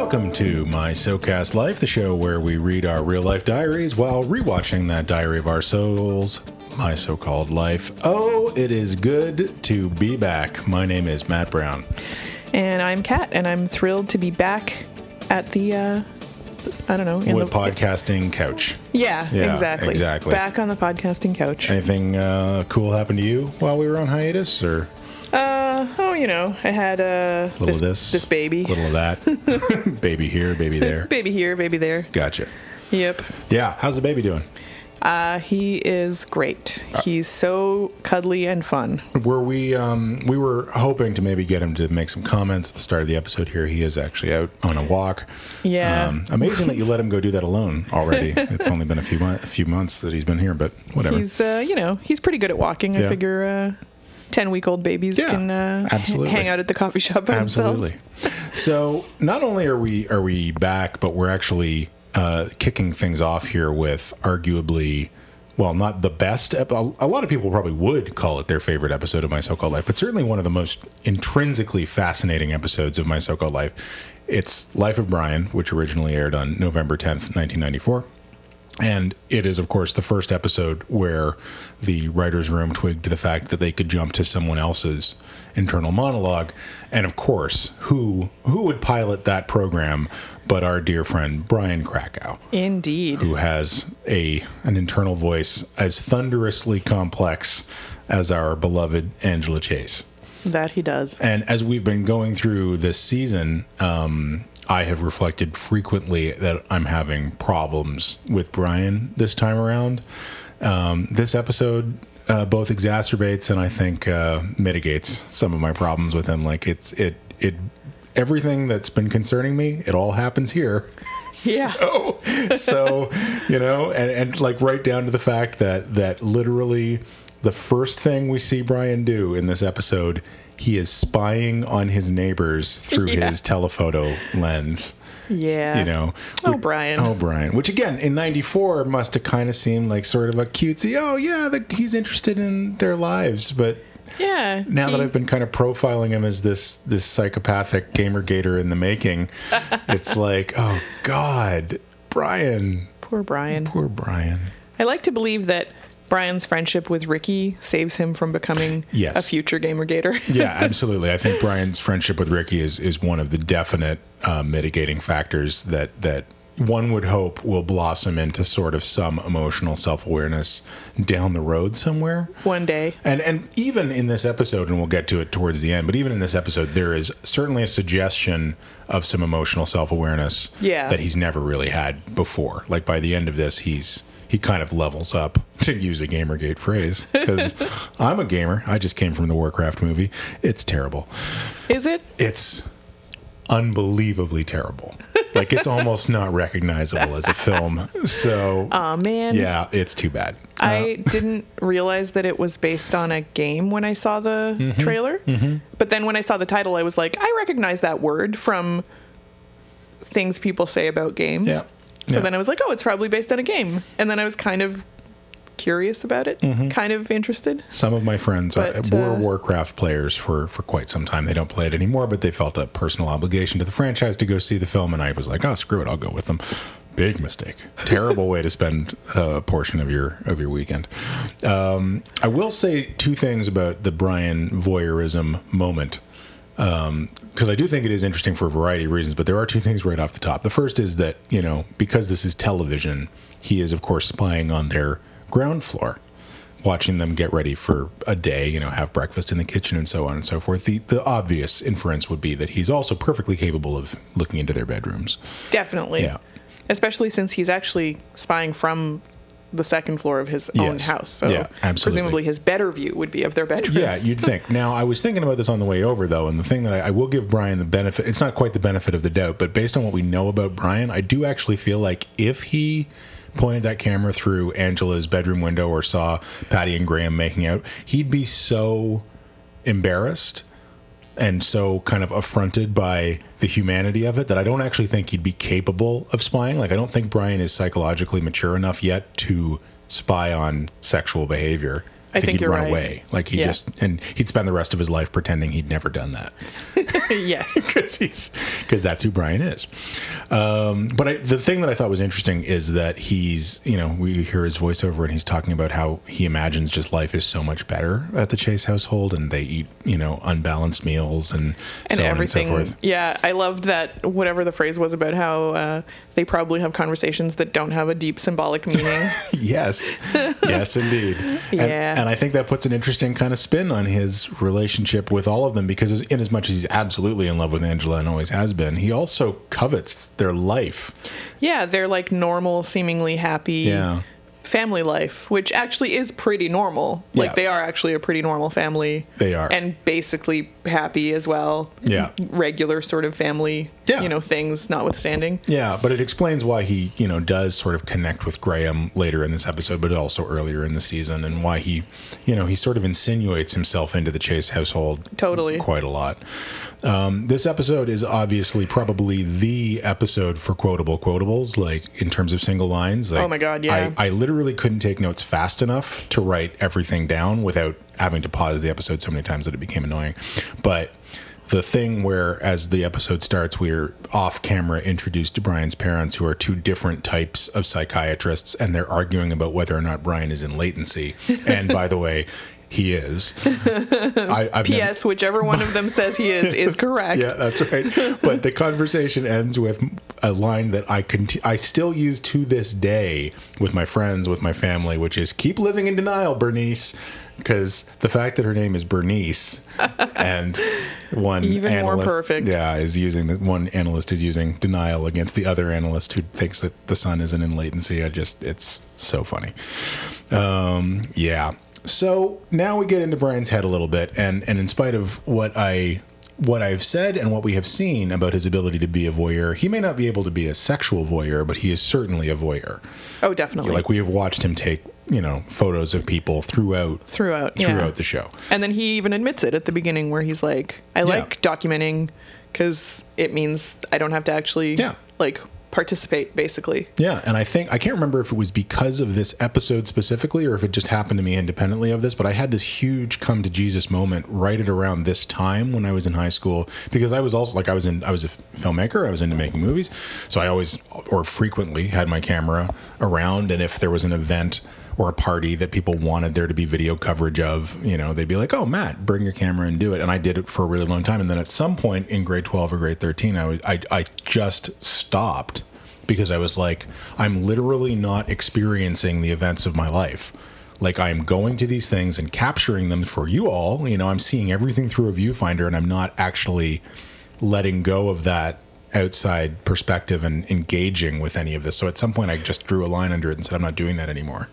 Welcome to My SoCast Life, the show where we read our real life diaries while rewatching that diary of our souls, my so called life. Oh, it is good to be back. My name is Matt Brown. And I'm Kat, and I'm thrilled to be back at the, uh, I don't know, in With the podcasting couch. yeah, Yeah, exactly, exactly. back on the podcasting couch. Anything uh, cool happened to you while we were on hiatus, or you know, I had uh, little this, of this, this baby, little of that, baby here, baby there? baby here, baby there. Gotcha. Yep. Yeah, how's the baby doing? Uh, he is great. He's so cuddly and fun. Were we? Um, we were hoping to maybe get him to make some comments at the start of the episode. Here, he is actually out on a walk. Yeah. Um, amazing that you let him go do that alone already. it's only been a few mon- a few months that he's been here, but whatever. He's, uh, you know, he's pretty good at walking. I Yeah. figure uh, ten-week-old babies Yeah, can uh, absolutely. hang out at the coffee shop by Absolutely. themselves. So not only are we are we back, but we're actually uh, kicking things off here with arguably. Well, not the best. ep- A lot of people probably would call it their favorite episode of My So-Called Life, but certainly one of the most intrinsically fascinating episodes of My So-Called Life. It's Life of Brian, which originally aired on November 10th, 1994. And it is, of course, the first episode where the writer's room twigged to the fact that they could jump to someone else's internal monologue. And of course, who who would pilot that program but our dear friend Brian Krakow, Indeed. who has a an internal voice as thunderously complex as our beloved Angela Chase. That he does. And as we've been going through this season, um, I have reflected frequently that I'm having problems with Brian this time around. Um, this episode uh, both exacerbates and I think uh, mitigates some of my problems with him. Like it's it it everything that's been concerning me, it all happens here. Yeah. So, so you know, and, and like right down to the fact that that literally the first thing we see Brian do in this episode, he is spying on his neighbors through Yeah. his telephoto lens. Yeah. You know, Oh, Brian. Oh, Brian. Which again, in '94, must have kind of seemed like sort of a cutesy. Oh, yeah, the, he's interested in their lives. But Yeah. now he- that I've been kind of profiling him as this this psychopathic Gamergater in the making, it's like, oh God, Brian, Poor Brian. poor Brian. I like to believe that Brian's friendship with Ricky saves him from becoming Yes. a future Gamergater. Yeah, absolutely. I think Brian's friendship with Ricky is is one of the definite uh, mitigating factors that that one would hope will blossom into sort of some emotional self awareness down the road somewhere. One day. And and even in this episode, and we'll get to it towards the end, but even in this episode, there is certainly a suggestion of some emotional self awareness Yeah. that he's never really had before. Like by the end of this, he's he kind of levels up to use a Gamergate phrase because I'm a gamer. I just came from the Warcraft movie. It's terrible. Is it? It's unbelievably terrible. Like it's almost not recognizable as a film. So Oh man. yeah, it's too bad. I didn't realize that it was based on a game when I saw the Mm-hmm. trailer. But then when I saw the title, I was like, I recognize that word from things people say about games. Yeah. So Yeah. then I was like, oh, it's probably based on a game. And then I was kind of curious about it, kind of interested. Some of my friends are, But, were uh, Warcraft players for, for quite some time. They don't play it anymore, but they felt a personal obligation to the franchise to go see the film, and I was like, oh, screw it, I'll go with them. Big mistake. Terrible way to spend a portion of your of your weekend. Um, I will say two things about the Brian voyeurism moment because I do think it is interesting for a variety of reasons, but there are two things right off the top. The first is that, you know, because this is television, he is, of course, spying on their ground floor, watching them get ready for a day, you know, have breakfast in the kitchen and so on and so forth. The, the obvious inference would be that he's also perfectly capable of looking into their bedrooms. Definitely. Yeah. Especially since he's actually spying from the second floor of his own house. So Yeah, absolutely. presumably his better view would be of their bedrooms. Yeah, you'd think. Now, I was thinking about this on the way over, though, and the thing that I, I will give Brian the benefit, it's not quite the benefit of the doubt, but based on what we know about Brian, I do actually feel like if he pointed that camera through Angela's bedroom window or saw Patty and Graham making out, he'd be so embarrassed and so kind of affronted by the humanity of it that I don't actually think he'd be capable of spying. Like, I don't think Brian is psychologically mature enough yet to spy on sexual behavior I think he'd you're run right. away. Like he Yeah. just and he'd spend the rest of his life pretending he'd never done that yes. because he's because that's who Brian is. Um, but I, the thing that I thought was interesting is that he's you know we hear his voiceover and he's talking about how he imagines just life is so much better at the Chase household and they eat you know unbalanced meals and, and so everything. on and so forth. Yeah, I loved that. Whatever the phrase was about how uh, they probably have conversations that don't have a deep symbolic meaning. Yes, yes, indeed. And, Yeah. and I think that puts an interesting kind of spin on his relationship with all of them because, as- in as much as he's absolutely in love with Angela and always has been, he also covets their life. yeah, they're like normal, seemingly happy Yeah. family life, which actually is pretty normal. Yeah. Like they are actually a pretty normal family. They are. and basically happy as well. Yeah. regular sort of family. Yeah. you know things notwithstanding. Yeah, but it explains why he, you know, does sort of connect with Graham later in this episode, but also earlier in the season, and why he, you know, he sort of insinuates himself into the Chase household Totally. quite a lot. Um, this episode is obviously probably the episode for quotable quotables, like in terms of single lines. Like, Oh my God, yeah. I, I literally couldn't take notes fast enough to write everything down without having to pause the episode so many times that it became annoying. But the thing where, as the episode starts, we're off camera introduced to Brian's parents, who are two different types of psychiatrists, and they're arguing about whether or not Brian is in latency. And by the way, he is. I, I've never- P.S. Whichever one of them says he is is correct. yeah, that's right. But the conversation ends with a line that I conti- I still use to this day with my friends, with my family, which is "Keep living in denial, Bernice," because the fact that her name is Bernice and one Even more analyst- perfect. Yeah, is using the one analyst is using denial against the other analyst who thinks that the son isn't in latency. I just it's so funny. Um, yeah. So now we get into Brian's head a little bit, and and in spite of what I what I've said and what we have seen about his ability to be a voyeur, he may not be able to be a sexual voyeur, but he is certainly a voyeur. Oh, definitely. Like we have watched him take you know photos of people throughout throughout, throughout yeah. the show. And then he even admits it at the beginning, where he's like, "I like documenting because it means I don't have to actually Yeah. like participate." Basically, Yeah, and I think I can't remember if it was because of this episode specifically or if it just happened to me independently of this, but I had this huge come to Jesus moment right at around this time when I was in high school because I was also like I was in I was a filmmaker, I was into making movies, so I always or frequently had my camera around and if there was an event or a party that people wanted there to be video coverage of, you know, they'd be like, "Oh, Matt, bring your camera and do it." And I did it for a really long time and then at some point in grade 12 or grade 13, I was, I I just stopped because I was like, I'm literally not experiencing the events of my life. Like I'm going to these things and capturing them for you all. You know, I'm seeing everything through a viewfinder and I'm not actually letting go of that outside perspective and engaging with any of this. So at some point I just drew a line under it and said I'm not doing that anymore.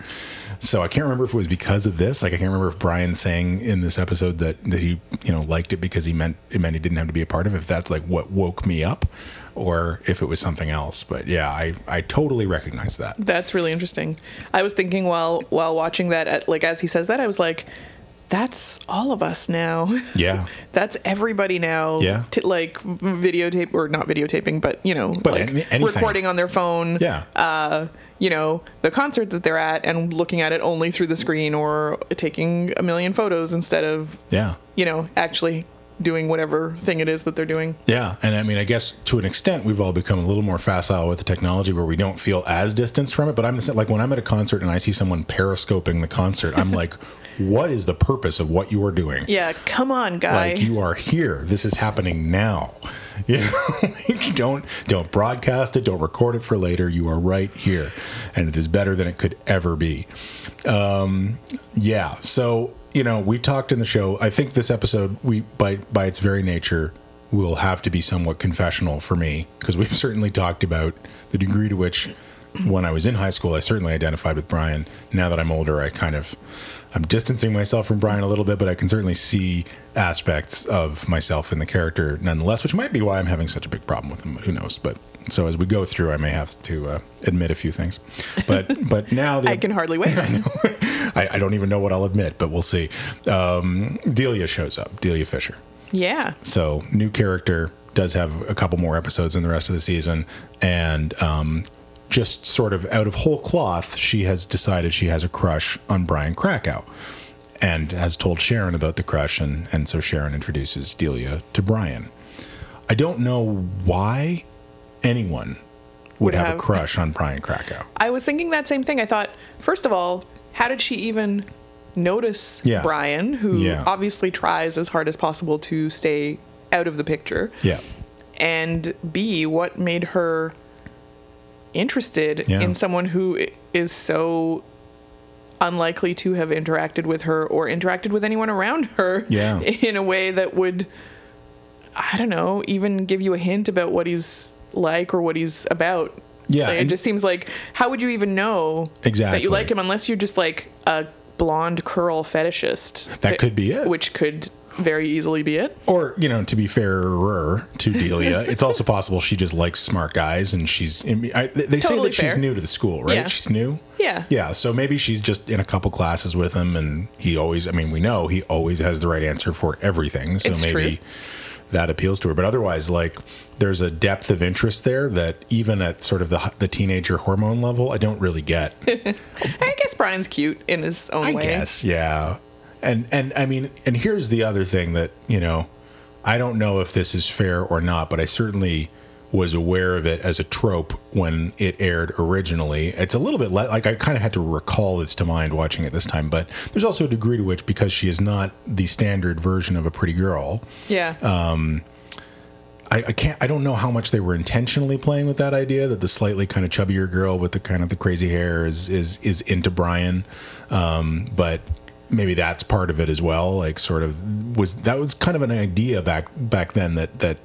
So I can't remember if it was because of this. Like I can't remember if Brian saying in this episode that that he you know liked it because he meant it meant he didn't have to be a part of. it, If that's like what woke me up, or if it was something else. But yeah, I I totally recognize that. that's really interesting. I was thinking while while watching that, at, like as he says that, I was like, "That's all of us now." Yeah. That's everybody now. Yeah. T- like videotape or not videotaping, but you know, But like anything. recording on their phone. Yeah. Uh, you know, the concert that they're at and looking at it only through the screen or taking a million photos instead of, Yeah. you know, actually doing whatever thing it is that they're doing. Yeah, and I mean, I guess to an extent, we've all become a little more facile with the technology, where we don't feel as distanced from it. But I'm like when I'm at a concert and I see someone periscoping the concert, I'm like, "What is the purpose of what you are doing? Yeah, come on, guy. Like you are here. This is happening now. You know, don't don't broadcast it. Don't record it for later. You are right here, and it is better than it could ever be. Um, yeah. So you know, we talked in the show. I think this episode, we by by its very nature, will have to be somewhat confessional for me because we've certainly talked about the degree to which, when I was in high school, I certainly identified with Brian. Now that I'm older, I kind of I'm distancing myself from Brian a little bit, but I can certainly see aspects of myself in the character nonetheless, which might be why I'm having such a big problem with him. But who knows? But so as we go through, I may have to uh, admit a few things. But but now the, I can hardly wait. I, I don't even know what I'll admit, but we'll see. Um, Delia shows up, Delia Fisher. yeah. So new character does have a couple more episodes in the rest of the season, and um, just sort of out of whole cloth, she has decided she has a crush on Brian Krakow. and has told Sharon about the crush, and, and so Sharon introduces Delia to Brian. I don't know why anyone would, Would have, have- a crush on Brian Krakow. I was thinking that same thing. I thought, first of all, how did she even notice Yeah. Brian, who Yeah. obviously tries as hard as possible to stay out of the picture? Yeah. And B, what made her interested Yeah. in someone who is so unlikely to have interacted with her or interacted with anyone around her Yeah. in a way that would I don't know, even give you a hint about what he's like or what he's about. Yeah, Like, it just seems like how would you even know exactly. that you like him unless you're just like a blonde curl fetishist? That could be it. Which could very easily be it. Or, you know, to be fairer to Delia, it's also possible she just likes smart guys and she's. I they say Totally that she's new to the school, right? Yeah. She's new? Yeah. Yeah, so maybe she's just in a couple classes with him and he always, I mean, we know he always has the right answer for everything. So It's maybe true. that appeals to her. But otherwise, like, there's a depth of interest there that even at sort of the, the teenager hormone level, I don't really get. I guess Brian's cute in his own I way. I guess, yeah. And and I mean, and here's the other thing that you know, I don't know if this is fair or not, but I certainly was aware of it as a trope when it aired originally. It's a little bit le- like I kind of had to recall this to mind watching it this time, but there's also a degree to which because she is not the standard version of a pretty girl, Yeah. Uh, I, I can't. I don't know how much they were intentionally playing with that idea that the slightly kind of chubbier girl with the kind of the crazy hair is is is into Brian, um, but maybe that's part of it as well. Like, sort of was that was kind of an idea back back then that that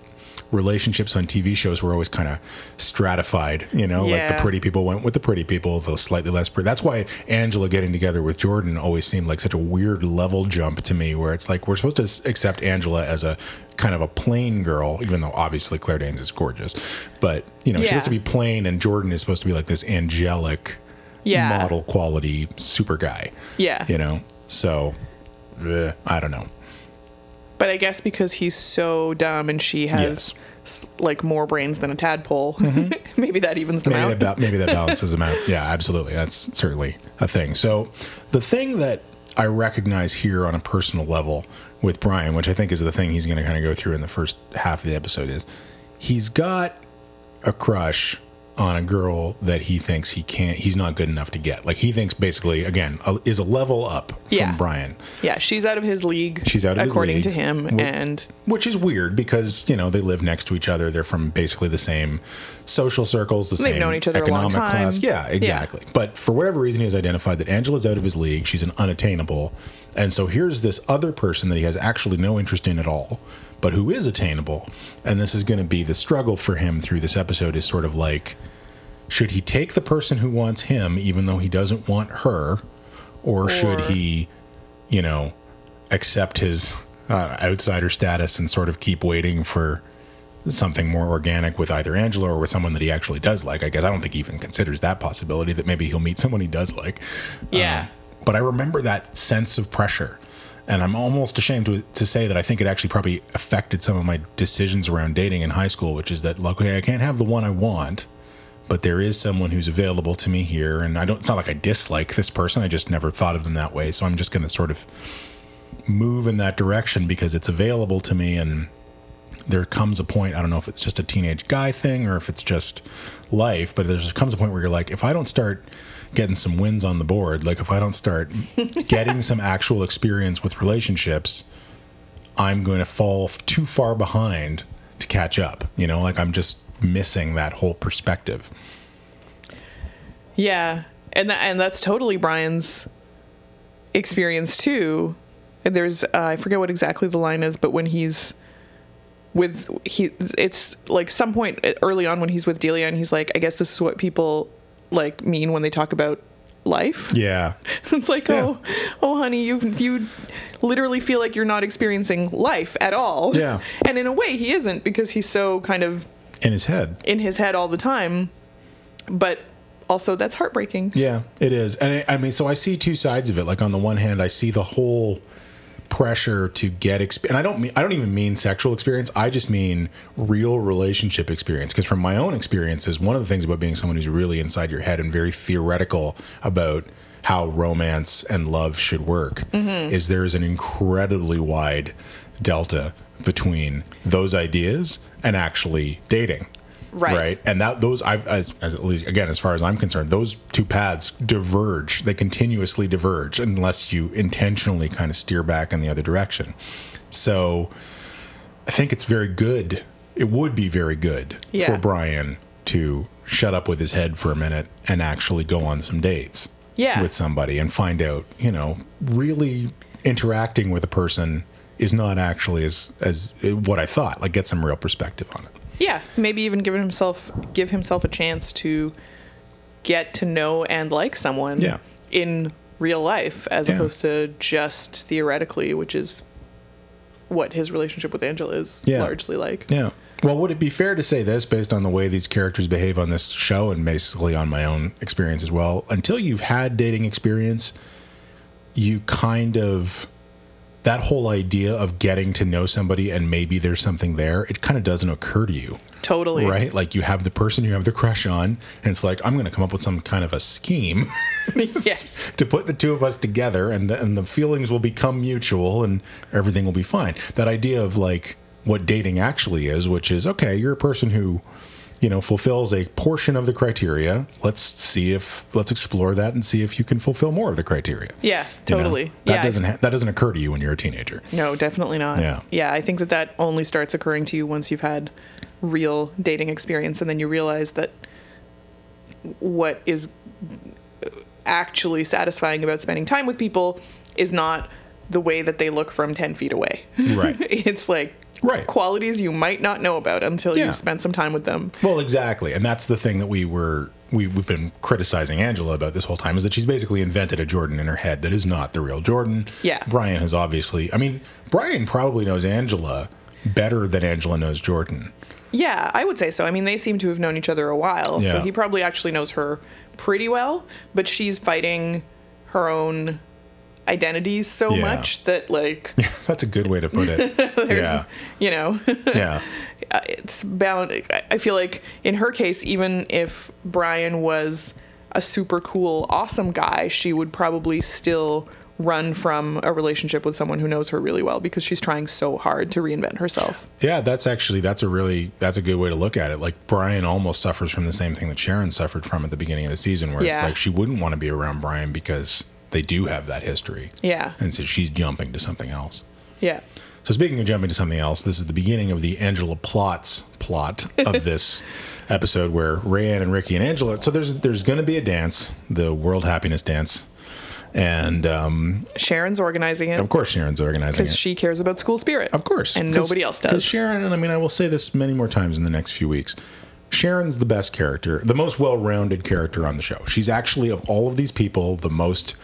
relationships on TV shows were always kind of stratified. You know, like the pretty people went with the pretty people, the slightly less pretty. That's why Angela getting together with Jordan always seemed like such a weird level jump to me, where it's like we're supposed to accept Angela as a kind of a plain girl, even though obviously Claire Danes is gorgeous. But you know, she's Yeah. supposed to be plain, and Jordan is supposed to be like this angelic Yeah. model quality super guy. Yeah. You know, so eh, I don't know. But I guess because he's so dumb and she has Yes. like more brains than a tadpole, maybe that evens them maybe out. that ba- maybe that balances them out. Yeah, absolutely. That's certainly a thing. So the thing that I recognize here on a personal level with Brian, which I think is the thing he's going to kind of go through in the first half of the episode, is he's got a crush on a girl that he thinks he can't he's not good enough to get like he thinks basically again a, is a level up Yeah. from brian yeah, she's out of his league. She's out of his according league. to him, Wh- and which is weird because you know they live next to each other they're from basically the same social circles the They've same known each other a long economic time. class yeah exactly but for whatever reason he has identified that angela's out of his league she's an unattainable and so here's this other person that he has actually no interest in at all but who is attainable and this is going to be the struggle for him through this episode is sort of like should he take the person who wants him even though he doesn't want her or, should he you know accept his uh, outsider status and sort of keep waiting for something more organic with either Angela or with someone that he actually does like. I guess I don't think he even considers that possibility that maybe he'll meet someone he does like. Yeah. Um, but I remember that sense of pressure. And I'm almost ashamed to, to say that I think it actually probably affected some of my decisions around dating in high school, which is that, okay, I can't have the one I want, but there is someone who's available to me here. And I don't, it's not like I dislike this person. I just never thought of them that way. So I'm just going to sort of move in that direction because it's available to me and there comes a point i don't know if it's just a teenage guy thing or if it's just life but there comes a point where you're like if i don't start getting some wins on the board like if i don't start getting some actual experience with relationships i'm going to fall too far behind to catch up you know like i'm just missing that whole perspective Yeah, and that, and that's totally Brian's experience too. There's uh, I forget what exactly the line is, but when he's with he, it's like some point early on when he's with Delia, and he's like, I guess this is what people like mean when they talk about life. yeah it's like, oh, oh, honey, you you literally feel like you're not experiencing life at all. Yeah. and in a way, he isn't because he's so kind of in his head in his head all the time. But also, that's heartbreaking. Yeah, it is. And I, I mean, so I see two sides of it. Like on the one hand, I see the whole pressure to get exp- and I don't mean I don't even mean sexual experience. I just mean real relationship experience because from my own experiences, one of the things about being someone who's really inside your head and very theoretical about how romance and love should work mm-hmm. is there is an incredibly wide delta between those ideas and actually dating Right. and that those i've as, as at least again as far as i'm concerned those two paths diverge they continuously diverge unless you intentionally kind of steer back in the other direction so i think it's very good it would be very good Yeah. for brian to shut up with his head for a minute and actually go on some dates Yeah. with somebody and find out you know really interacting with a person is not actually as as what i thought like get some real perspective on it Yeah, maybe even give himself give himself a chance to get to know and like someone Yeah. in real life as Yeah. opposed to just theoretically, which is what his relationship with Angela is Yeah. largely like. Yeah. Well, would it be fair to say this based on the way these characters behave on this show and basically on my own experience as well? Until you've had dating experience, you kind of that whole idea of getting to know somebody and maybe there's something there, it kind of doesn't occur to you. Totally. Right? Like you have the person you have the crush on, and it's like, I'm going to come up with some kind of a scheme yes. to put the two of us together and and the feelings will become mutual and everything will be fine. That idea of like what dating actually is, which is okay, you're a person who you know fulfills a portion of the criteria. Let's see if let's explore that and see if you can fulfill more of the criteria. Yeah, You know? totally. That yeah. doesn't ha- that doesn't occur to you when you're a teenager. No, definitely not. Yeah. Yeah, I think that that only starts occurring to you once you've had real dating experience and then you realize that what is actually satisfying about spending time with people is not the way that they look from 10 feet away. Right. it's like Right. qualities you might not know about until Yeah. you spend some time with them. Well, exactly, and that's the thing that we were we, we've been criticizing Angela about this whole time is that she's basically invented a Jordan in her head that is not the real Jordan. Yeah. Brian has obviously. I mean, Brian probably knows Angela better than Angela knows Jordan. Yeah, I would say so. I mean, they seem to have known each other a while, so Yeah. he probably actually knows her pretty well, but she's fighting her own identities so Yeah. much that like yeah, that's a good way to put it. yeah. you know Yeah. uh, it's bound I- I feel like in her case even if Brian was a super cool awesome guy, she would probably still run from a relationship with someone who knows her really well because she's trying so hard to reinvent herself. Yeah, that's actually that's a really that's a good way to look at it. Like Brian almost suffers from the same thing that Sharon suffered from at the beginning of the season, where it's like she wouldn't want to be around Brian because they do have that history. Yeah. And so she's jumping to something else. Yeah. So speaking of jumping to something else, this is the beginning of the Angela plots plot of this episode where Rayanne and Ricky and Angela. So there's there's going to be a dance, the World Happiness Dance, and um, Sharon's organizing it of course Sharon's organizing it because she cares about school spirit. Of course. and nobody else does. Sharon, and I mean, I will say this many more times in the next few weeks. Sharon's the best character, the most well rounded character on the show. She's actually, of all of these people, the most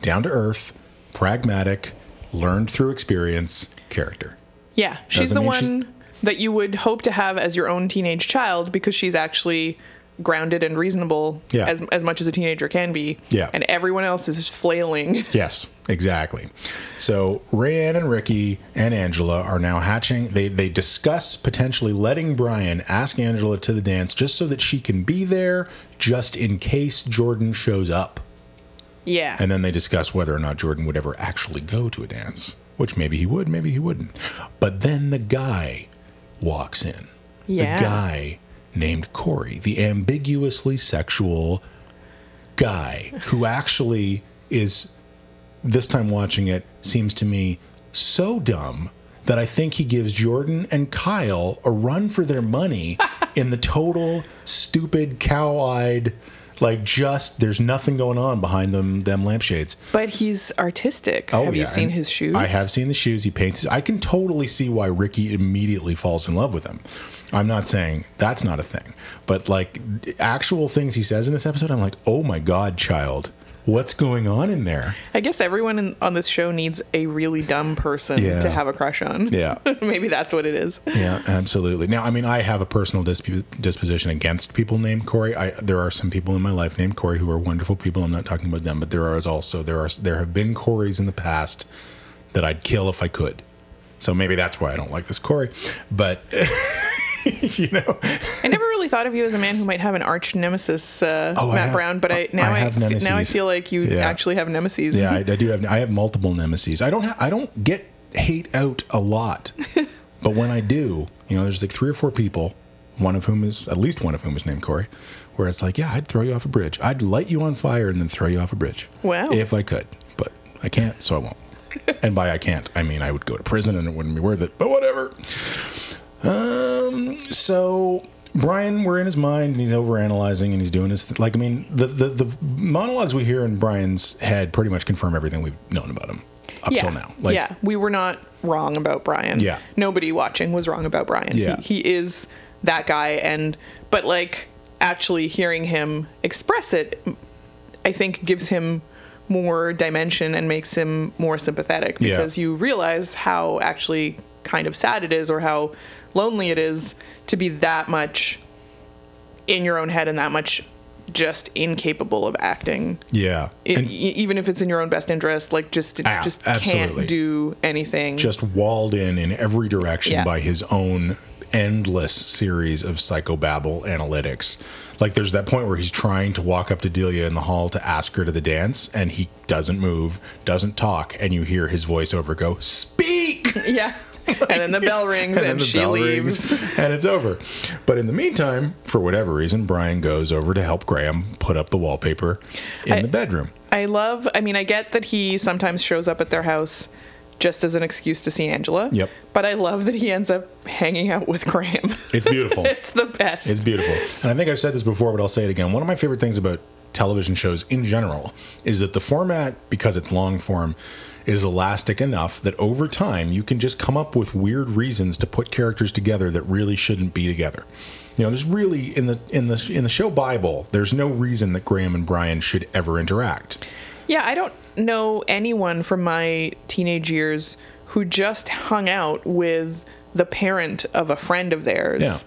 down to earth, pragmatic, learned through experience character. Yeah, she's Doesn't the mean she's- one that you would hope to have as your own teenage child because she's actually grounded and reasonable Yeah. as, as much as a teenager can be. Yeah. And everyone else is flailing. Yes, exactly. So Rayanne and Ricky and Angela are now hatching. They they discuss potentially letting Brian ask Angela to the dance just so that she can be there, just in case Jordan shows up. Yeah. And then they discuss whether or not Jordan would ever actually go to a dance, which maybe he would, maybe he wouldn't. But then the guy walks in. Yeah. The guy named Corey, the ambiguously sexual guy who actually is, this time watching it, seems to me so dumb that I think he gives Jordan and Kyle a run for their money in the total stupid, cow eyed, like just there's nothing going on behind them them lampshades. but he's artistic. Oh, have you Oh, seen and his shoes? I have seen the shoes. He paints. I can totally see why Ricky immediately falls in love with him. I'm not saying that's not a thing, but like actual things he says in this episode, I'm like, oh my god, child, what's going on in there? I guess everyone in, on this show needs a really dumb person Yeah. to have a crush on. Yeah. Maybe that's what it is. Yeah, absolutely. Now, I mean, I have a personal disp- disposition against people named Corey. I, there are some people in my life named Corey who are wonderful people. I'm not talking about them, but there are also there are there have been Corys in the past that I'd kill if I could. So maybe that's why I don't like this Corey. But you know. I never really thought of you as a man who might have an arch nemesis, uh, Oh, Matt have- Brown. But I now I I, now I feel like you Yeah. actually have nemesis. Yeah, I, I do have. I have multiple nemesis. I don't. Ha- I don't get hate out a lot, but when I do, you know, there's like three or four people, one of whom is at least one of whom is named Corey, where it's like, yeah, I'd throw you off a bridge. I'd light you on fire and then throw you off a bridge. Wow. If I could, but I can't, so I won't. and by I can't, I mean I would go to prison and it wouldn't be worth it. But whatever. Um. So Brian, we're in his mind and he's overanalyzing and he's doing his th- like. I mean, the, the the monologues we hear in Brian's head pretty much confirm everything we've known about him up yeah. till now. Like, yeah, we were not wrong about Brian. Yeah. nobody watching was wrong about Brian. Yeah. he, he is that guy, and but like actually hearing him express it, I think gives him more dimension and makes him more sympathetic Yeah. because you realize how actually kind of sad it is or how lonely it is to be that much in your own head and that much just incapable of acting yeah, it, and even if it's in your own best interest, like just Ah, just absolutely. can't do anything. just walled in in every direction Yeah. by his own endless series of psychobabble analytics. Like there's that point where he's trying to walk up to Delia in the hall to ask her to the dance, and he doesn't move, doesn't talk, and you hear his voiceover go, "Speak." yeah. And then the bell rings and, then the she bell leaves. rings, and it's over. But in the meantime, for whatever reason, Brian goes over to help Graham put up the wallpaper in I- the bedroom. I love. I mean, I get that he sometimes shows up at their house just as an excuse to see Angela. Yep. But I love that he ends up hanging out with Graham. It's beautiful. it's the best. It's beautiful. And I think I've said this before, but I'll say it again. One of my favorite things about television shows in general is that the format, because it's long form, is elastic enough that over time you can just come up with weird reasons to put characters together that really shouldn't be together. You know, there's really in the in the in the show Bible, there's no reason that Graham and Brian should ever interact. Yeah, I don't know anyone from my teenage years who just hung out with the parent of a friend of theirs. Yeah.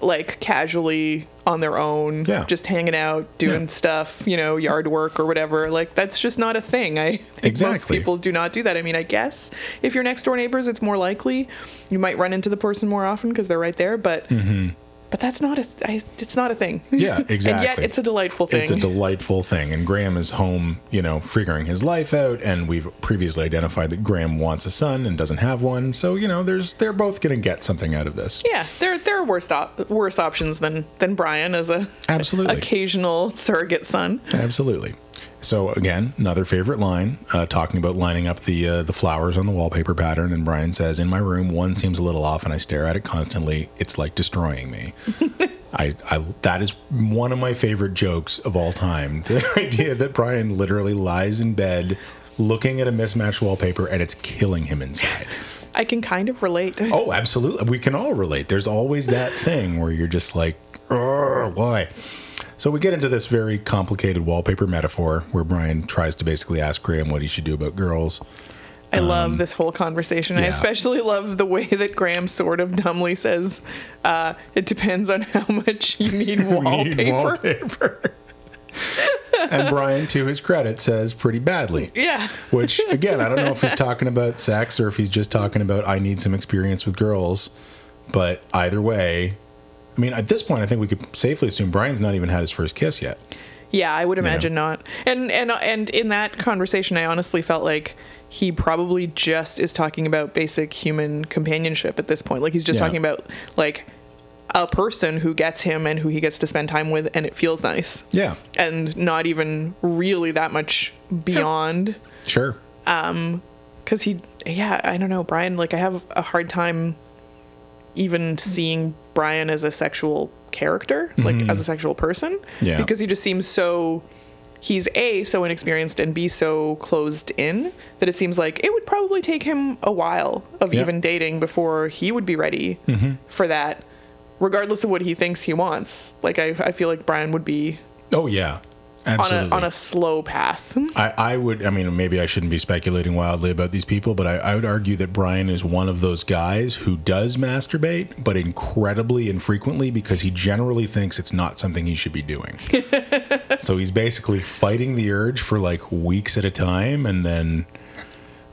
Like casually on their own, Yeah. just hanging out, doing Yeah. stuff, you know, yard work or whatever. Like that's just not a thing. I think most people do not do that. I mean, I guess if you're next door neighbors, it's more likely you might run into the person more often because they're right there. But mm-hmm. But that's not a. Th- I, it's not a thing. Yeah, and yet it's a delightful thing. It's a delightful thing. And Graham is home, you know, figuring his life out. And we've previously identified that Graham wants a son and doesn't have one. So, you know, there's they're both going to get something out of this. Yeah, there there are worse op- worse options than than Brian as a Absolutely. occasional surrogate son. Absolutely. So again, another favorite line, uh, talking about lining up the uh, the flowers on the wallpaper pattern, and Brian says, "In my room, one seems a little off, and I stare at it constantly. It's like destroying me." I, I that is one of my favorite jokes of all time. The idea that Brian literally lies in bed, looking at a mismatched wallpaper, and it's killing him inside. I can kind of relate. Oh, absolutely. We can all relate. There's always that thing where you're just like, why? So we get into this very complicated wallpaper metaphor where Brian tries to basically ask Graham what he should do about girls. I love this whole conversation. I especially love the way that Graham sort of dumbly says, uh, "It depends on how much you need wallpaper." Need wallpaper. and Brian, to his credit, says pretty badly. Yeah, Which, again, I don't know if he's talking about sex or if he's just talking about I need some experience with girls. But either way, I mean, at this point, I think we could safely assume Brian's not even had his first kiss yet. yeah, I would imagine not. And and and in that conversation, I honestly felt like he probably just is talking about basic human companionship at this point. Like he's just Yeah. talking about like a person who gets him and who he gets to spend time with, and it feels nice. Yeah, and not even really that much beyond sure. Um, because he yeah i don't know brian like i have a hard time even seeing brian as a sexual character like as a sexual person Mm-hmm. Yeah. because he just seems so he's a so inexperienced and b so closed in that it seems like it would probably take him a while of Yeah. even dating before he would be ready Mm-hmm. for that regardless of what he thinks he wants like i, I feel like brian would be Oh, yeah. On a on a slow path I, I would, I mean, maybe I shouldn't be speculating wildly about these people, but I, I would argue that Brian is one of those guys who does masturbate, but incredibly infrequently because he generally thinks it's not something he should be doing. so he's basically fighting the urge for like weeks at a time and then,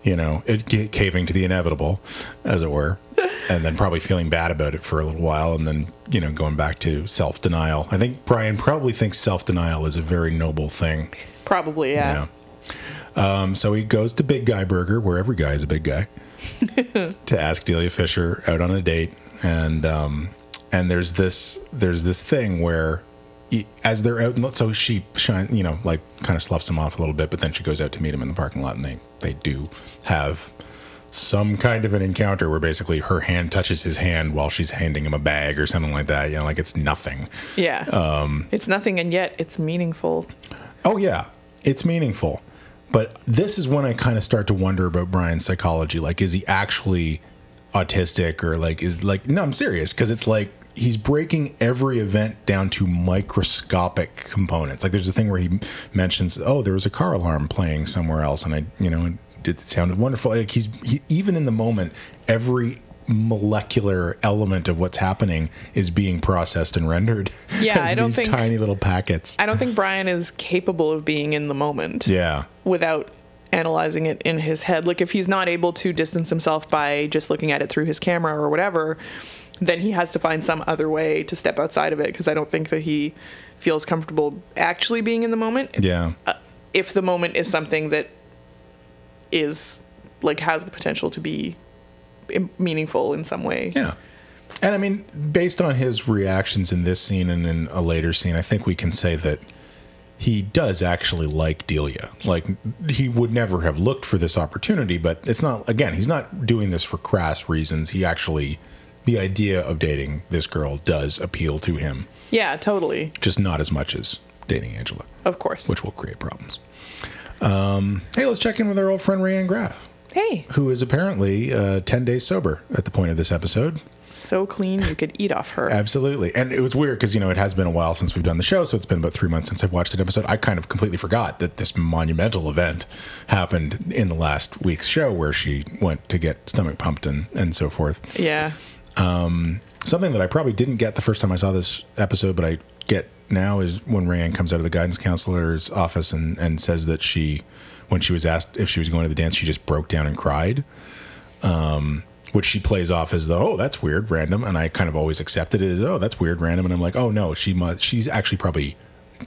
you know, it ca- caving to the inevitable, as it were. and then probably feeling bad about it for a little while, and then you know going back to self denial. I think Brian probably thinks self denial is a very noble thing. Probably, yeah. Yeah. Um, so he goes to Big Guy Burger, where every guy is a big guy, to ask Delia Fisher out on a date, and um, and there's this there's this thing where. As they're out, so she shine, you know, like kind of sloughs him off a little bit, but then she goes out to meet him in the parking lot, and they they do have some kind of an encounter where basically her hand touches his hand while she's handing him a bag or something like that. You know, like it's nothing. Yeah. Um, it's nothing, and yet it's meaningful. Oh yeah, it's meaningful. But this is when I kind of start to wonder about Brian's psychology. Like, is he actually autistic or like is like? No, I'm serious because it's like he's breaking every event down to microscopic components. Like, there's a thing where he mentions, oh, there was a car alarm playing somewhere else, and I, you know, it, it sounded wonderful. Like he's he, even in the moment, every molecular element of what's happening is being processed and rendered Yeah, I don't think- tiny little packets. I don't think Brian is capable of being in the moment yeah. without analyzing it in his head. Like if he's not able to distance himself by just looking at it through his camera or whatever, then he has to find some other way to step outside of it because I don't think that he feels comfortable actually being in the moment. Yeah. Uh, if the moment is something that is like has the potential to be meaningful in some way. Yeah. And I mean, based on his reactions in this scene and in a later scene, I think we can say that he does actually like Delia. Like, he would never have looked for this opportunity, but it's not, again, he's not doing this for crass reasons. He actually, the idea of dating this girl does appeal to him, Yeah, totally. just not as much as dating Angela, Of course. which will create problems. Um, hey, let's check in with our old friend Rayanne Graff, hey, who is apparently uh, 10 days sober at the point of this episode. so clean you could eat off her. Absolutely. And it was weird because, you know, it has been a while since we've done the show. So it's been about three months since I've watched an episode. I kind of completely forgot that this monumental event happened in the last week's show where she went to get stomach pumped and, and so forth. Yeah. Something that I probably didn't get the first time I saw this episode, but I get now is when Rayanne comes out of the guidance counselor's office and, and says that she, when she was asked if she was going to the dance, she just broke down and cried. Um, which she plays off as though, oh, that's weird, random. And I kind of always accepted it as, oh, that's weird, random. And I'm like, oh no, she must, she's actually probably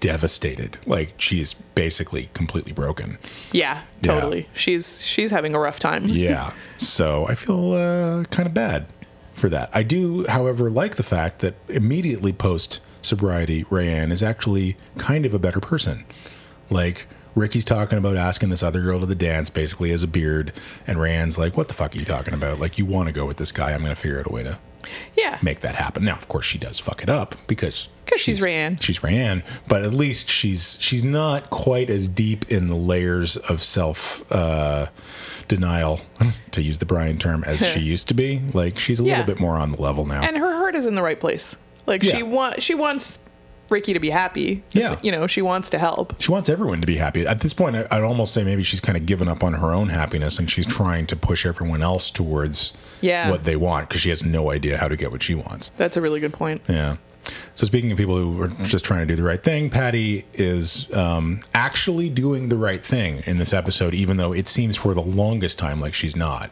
devastated. Like she is basically completely broken. Yeah, Yeah. totally. She's she's having a rough time. Yeah. so I feel uh, kind of bad for that. I do, however, like the fact that immediately post sobriety, Rayanne is actually kind of a better person. Like, Ricky's talking about asking this other girl to the dance, basically as a beard, and Rayanne's like, "What the fuck are you talking about? Like, you want to go with this guy? I'm going to figure out a way to Yeah. make that happen." Now, of course, she does fuck it up because because she's Rayanne. She's Rayanne, but at least she's she's not quite as deep in the layers of self uh, denial, to use the Brian term, as she used to be. Like she's a Yeah. little bit more on the level now. And her heart is in the right place. Like Yeah. she want she wants Ricky to be happy. Yeah. You know, she wants to help. she wants everyone to be happy. At this point, I- I'd almost say maybe she's kind of given up on her own happiness and she's trying to push everyone else towards Yeah. what they want because she has no idea how to get what she wants. That's a really good point. Yeah. So speaking of people who are just trying to do the right thing, Patty is um, actually doing the right thing in this episode, even though it seems for the longest time like she's not.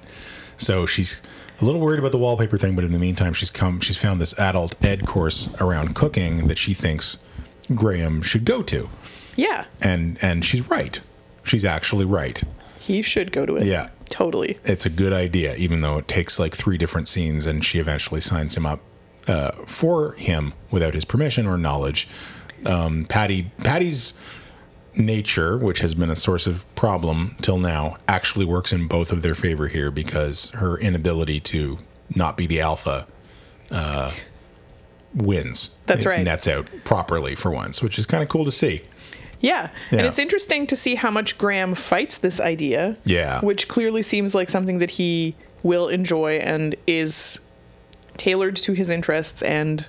So she's a little worried about the wallpaper thing, but in the meantime, she's come. She's found this adult ed course around cooking that she thinks Graham should go to, Yeah. and and she's right. She's actually right. He should go to it. Yeah. Totally. It's a good idea, even though it takes like three different scenes, and she eventually signs him up uh, for him without his permission or knowledge. Um, Patty, Patty's nature, which has been a source of problem till now, actually works in both of their favor here because her inability to not be the alpha uh, wins. That's It right. Nets out properly for once, which is kind of cool to see. Yeah. Yeah. And it's interesting to see how much Graham fights this idea. Yeah. Which clearly seems like something that he will enjoy and is tailored to his interests and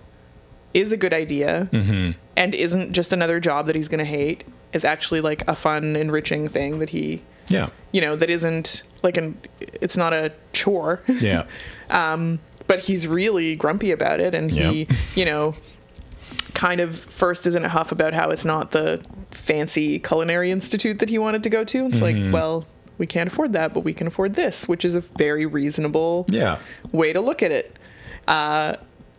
is a good idea Mm-hmm. and isn't just another job that he's going to hate is actually like a fun enriching thing that he Yeah. you know that isn't like an it's not a chore Yeah. um, but he's really grumpy about it and he Yep. you know kind of first is in a huff about how it's not the fancy culinary institute that he wanted to go to it's Mm-hmm. like well we can't afford that, but we can afford this, which is a very reasonable Yeah. way to look at it. Uh,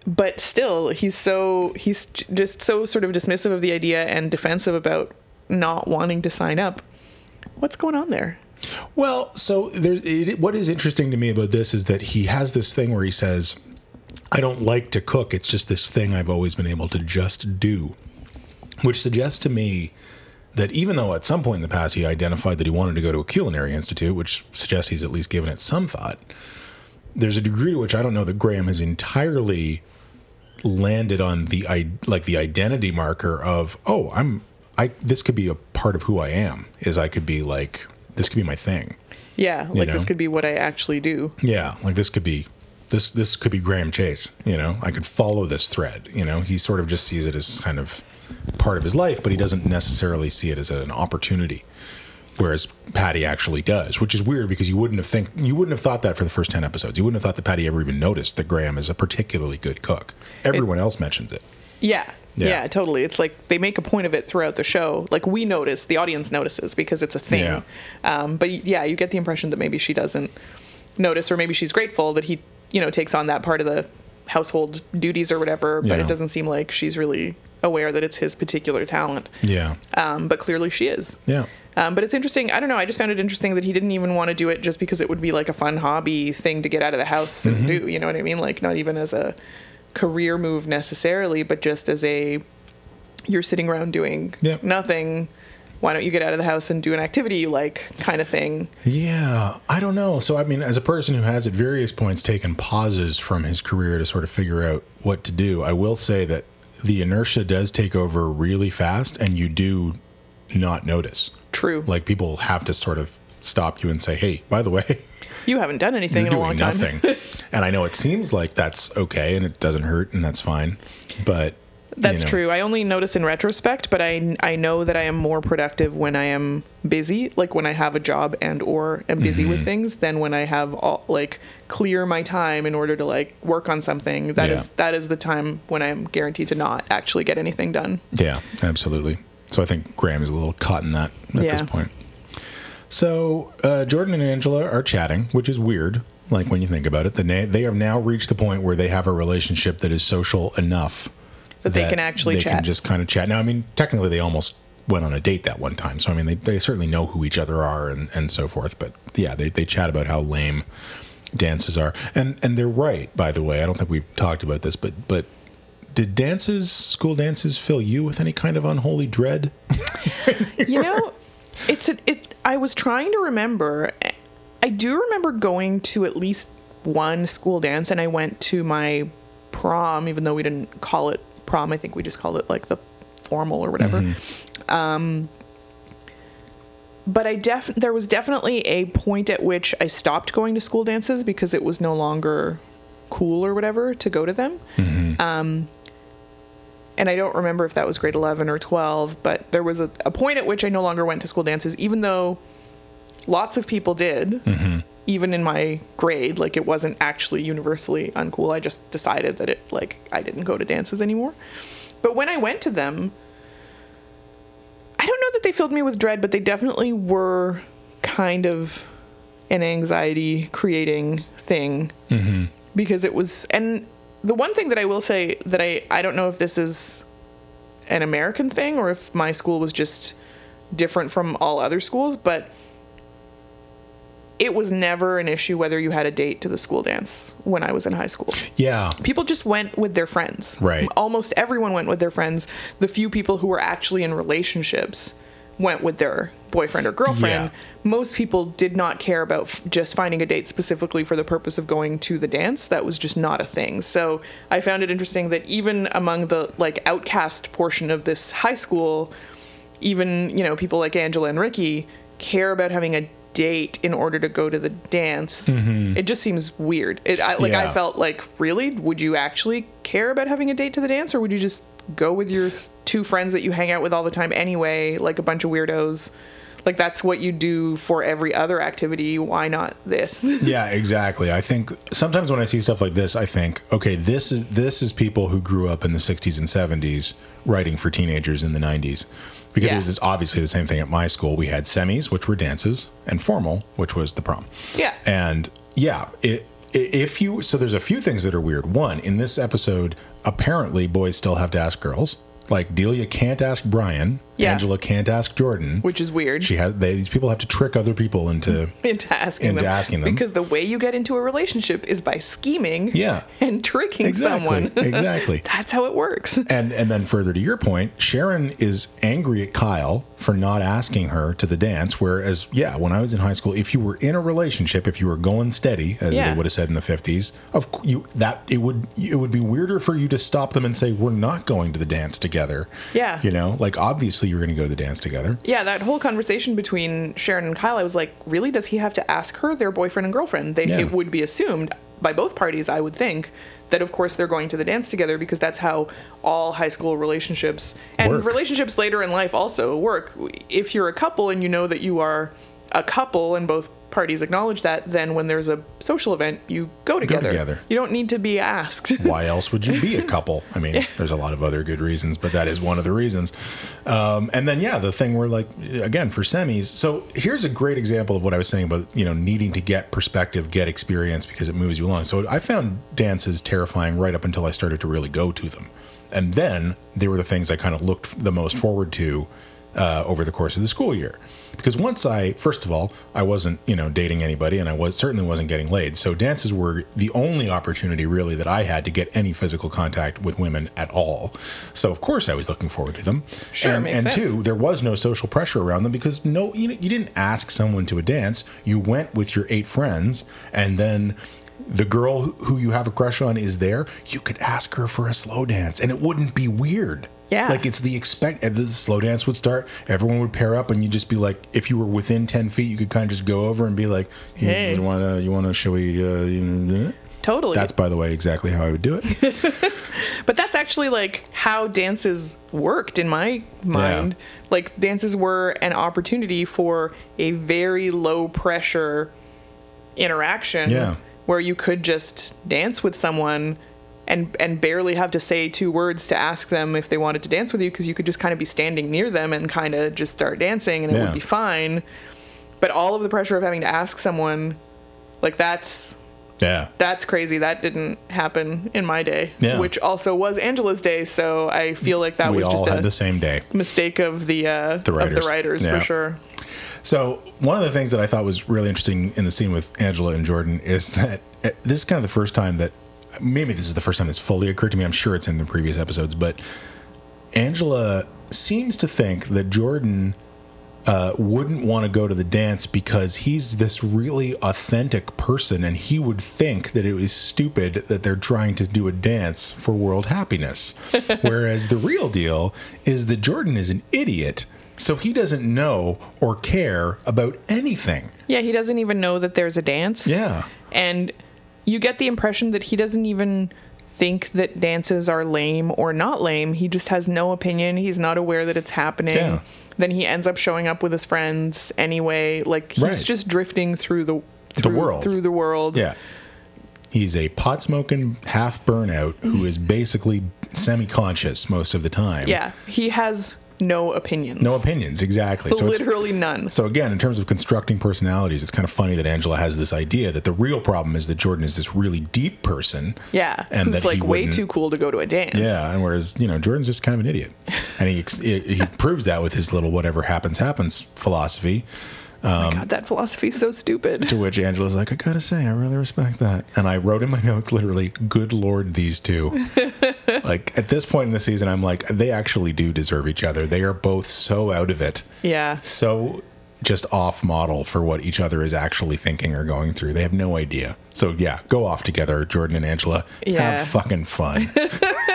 but still, he's so he's just so sort of dismissive of the idea and defensive about not wanting to sign up. What's going on there? Well, so there, it, what is interesting to me about this is that he has this thing where he says, I don't like to cook. It's just this thing I've always been able to just do, which suggests to me that even though at some point in the past he identified that he wanted to go to a culinary institute, which suggests he's at least given it some thought, there's a degree to which I don't know that Graham has entirely landed on the like the identity marker of oh I'm I this could be a part of who I am is I could be like this could be my thing. Yeah, like this know? could be what I actually do. yeah like this could be this this could be Graham Chase you know? I could follow this thread you know? He sort of just sees it as kind of part of his life but he doesn't necessarily see it as an opportunity whereas Patty actually does which is weird because you wouldn't have think you wouldn't have thought that for the first 10 episodes. You wouldn't have thought that Patty ever even noticed that Graham is a particularly good cook. Everyone else mentions it Yeah. Yeah. yeah. totally. It's like they make a point of it throughout the show. Like we notice, the audience notices because it's a thing. Yeah. Um, but yeah, you get the impression that maybe she doesn't notice, or maybe she's grateful that he, you know, takes on that part of the household duties or whatever. But Yeah. it doesn't seem like she's really aware that it's his particular talent. yeah Um, but clearly she is. yeah Um, but it's interesting. I don't know. I just found it interesting that he didn't even want to do it just because it would be like a fun hobby thing to get out of the house and do. You know what I mean? Like not even as a career move necessarily, but just as a you're sitting around doing Yeah. nothing. Why don't you get out of the house and do an activity you like, kind of thing? Yeah, I don't know. So, I mean, as a person who has at various points taken pauses from his career to sort of figure out what to do, I will say that the inertia does take over really fast, and you do not notice. True. Like, people have to sort of stop you and say, hey, by the way, you haven't done anything you're in a long time. nothing. and I know it seems like that's okay and it doesn't hurt and that's fine, but. you That's know, true. I only notice in retrospect, but I I know that I am more productive when I am busy, like when I have a job and or am busy Mm-hmm. with things, than when I have all like clear my time in order to like work on something. That is Yeah. that is the time when I'm guaranteed to not actually get anything done. Yeah, absolutely. So I think Graham is a little caught in that at this point. So uh, Jordan and Angela are chatting, which is weird. Like when you think about it, the na- they have now reached the point where they have a relationship that is social enough That they can actually they chat. can just kind of chat. Now, I mean, technically, they almost went on a date that one time, so I mean, they, they certainly know who each other are and, and so forth. But yeah, they, they chat about how lame dances are, and and they're right. By the way, I don't think we've talked about this, but but did dances, school dances, fill you with any kind of unholy dread? You know, it's a, it. I was trying to remember. I do remember going to at least one school dance, and I went to my prom, even though we didn't call it prom. I think we just called it like the formal or whatever. Um, but I def there was definitely a point at which I stopped going to school dances because it was no longer cool or whatever to go to them. Um, and I don't remember if that was grade 11 or 12, but there was a, a point at which I no longer went to school dances, even though lots of people did, mm-hmm. even in my grade. Like it wasn't actually universally uncool. I just decided that it, like, I didn't go to dances anymore. But when I went to them, I don't know that they filled me with dread, but they definitely were kind of an anxiety creating thing mm-hmm. because it was and the one thing that I will say that I I don't know if this is an American thing or if my school was just different from all other schools, but it was never an issue whether you had a date to the school dance when I was in high school. Yeah, People just went with their friends. Right. Almost everyone went with their friends. The few people who were actually in relationships went with their boyfriend or girlfriend. Yeah. Most people did not care about f- just finding a date specifically for the purpose of going to the dance. That was just not a thing. So I found it interesting that even among the like outcast portion of this high school, even you know people like Angela and Ricky care about having a date in order to go to the dance. Mm-hmm. It just seems weird. It I, like I felt like really would you actually care about having a date to the dance or would you just go with your two friends that you hang out with all the time anyway, like a bunch of weirdos? Like that's what you do for every other activity. Why not this? Yeah, exactly. I think sometimes when I see stuff like this, I think, okay, this is this is people who grew up in the 60s and 70s writing for teenagers in the 90s. Because Yeah. it was obviously the same thing at my school. We had semis, which were dances, and formal, which was the prom. Yeah. And yeah, it if you so there's a few things that are weird. One, in this episode, apparently boys still have to ask girls. Like Delia can't ask Brian. Yeah. Angela can't ask Jordan. Which is weird. she has they, these people have to trick other people into into asking Into them. asking them. Because the way you get into a relationship is by scheming Yeah. and tricking Exactly. someone. exactly. That's how it works. And and then further to your point, Sharon is angry at Kyle for not asking her to the dance. Whereas, yeah, when I was in high school, if you were in a relationship, if you were going steady, as Yeah. they would have said in the fifties, of you that it would it would be weirder for you to stop them and say we're not going to the dance together. Yeah. you know, like obviously you're going to go to the dance together. Yeah, that whole conversation between Sharon and Kyle, I was like, really? Does he have to ask her their boyfriend and girlfriend? They, Yeah. It would be assumed by both parties, I would think, that of course they're going to the dance together because that's how all high school relationships and Work. relationships later in life also work. If you're a couple and you know that you are a couple and both parties acknowledge that, then when there's a social event, you go together. together. You don't need to be asked. Why else would you be a couple? I mean, there's a lot of other good reasons, but that is one of the reasons. Um, and then, yeah, the thing where, like, again, for semis. So here's a great example of what I was saying about, you know, needing to get perspective, get experience because it moves you along. So I found dances terrifying right up until I started to really go to them. And then they were the things I kind of looked the most forward to uh, over the course of the school year. Because once I, first of all, I wasn't, you know, dating anybody, and I was certainly wasn't getting laid. So dances were the only opportunity really that I had to get any physical contact with women at all. So of course I was looking forward to them. Sure, and, and two, there was no social pressure around them because no, you, you didn't ask someone to a dance. You went with your eight friends, and then the girl who you have a crush on is there. You could ask her for a slow dance, and it wouldn't be weird. Yeah. Like it's the expect. The slow dance would start. Everyone would pair up, and you'd just be like, if you were within ten feet, you could kind of just go over and be like, you, Hey. you want to, you want to, shall we? Uh, you know, totally. that's by the way exactly how I would do it. But that's actually like how dances worked in my mind. Like dances were an opportunity for a very low pressure interaction Yeah. where you could just dance with someone and and barely have to say two words to ask them if they wanted to dance with you because you could just kind of be standing near them and kind of just start dancing and it Yeah. would be fine. But all of the pressure of having to ask someone like that's yeah. that's crazy. That didn't happen in my day, Yeah. which also was Angela's day. So I feel like that we was all just had a the same day. mistake of the uh, The of writers. the writers Yeah. for sure. So one of the things that I thought was really interesting in the scene with Angela and Jordan is that uh, this is kind of the first time that maybe this is the first time it's fully occurred to me. I'm sure it's in the previous episodes, but Angela seems to think that Jordan uh, wouldn't want to go to the dance because he's this really authentic person and he would think that it was stupid that they're trying to do a dance for world happiness. Whereas the real deal is that Jordan is an idiot. So he doesn't know or care about anything. Yeah, he doesn't even know that there's a dance. Yeah. and you get the impression that he doesn't even think that dances are lame or not lame. He just has no opinion. He's not aware that it's happening. Yeah. Then he ends up showing up with his friends anyway. Like he's Right. just drifting through the The world. through the world. Yeah. He's a pot smoking half burnout who is basically semi conscious most of the time. Yeah, he has no opinions. No opinions, exactly. So it's, literally none. So again, in terms of constructing personalities, it's kind of funny that Angela has this idea that the real problem is that Jordan is this really deep person. Yeah, and who's that like way too cool to go to a dance. Yeah, and whereas you know Jordan's just kind of an idiot, and he he proves that with his little whatever happens happens philosophy. Um, oh my God, that philosophy is so stupid. To which Angela's like, I gotta say, I really respect that. And I wrote in my notes literally, "Good lord, these two." like at this point in the season, I'm like, they actually do deserve each other. They are both so out of it. Yeah, so just off model for what each other is actually thinking or going through. They have no idea. So yeah, go off together, Jordan and Angela. Yeah. Have fucking fun.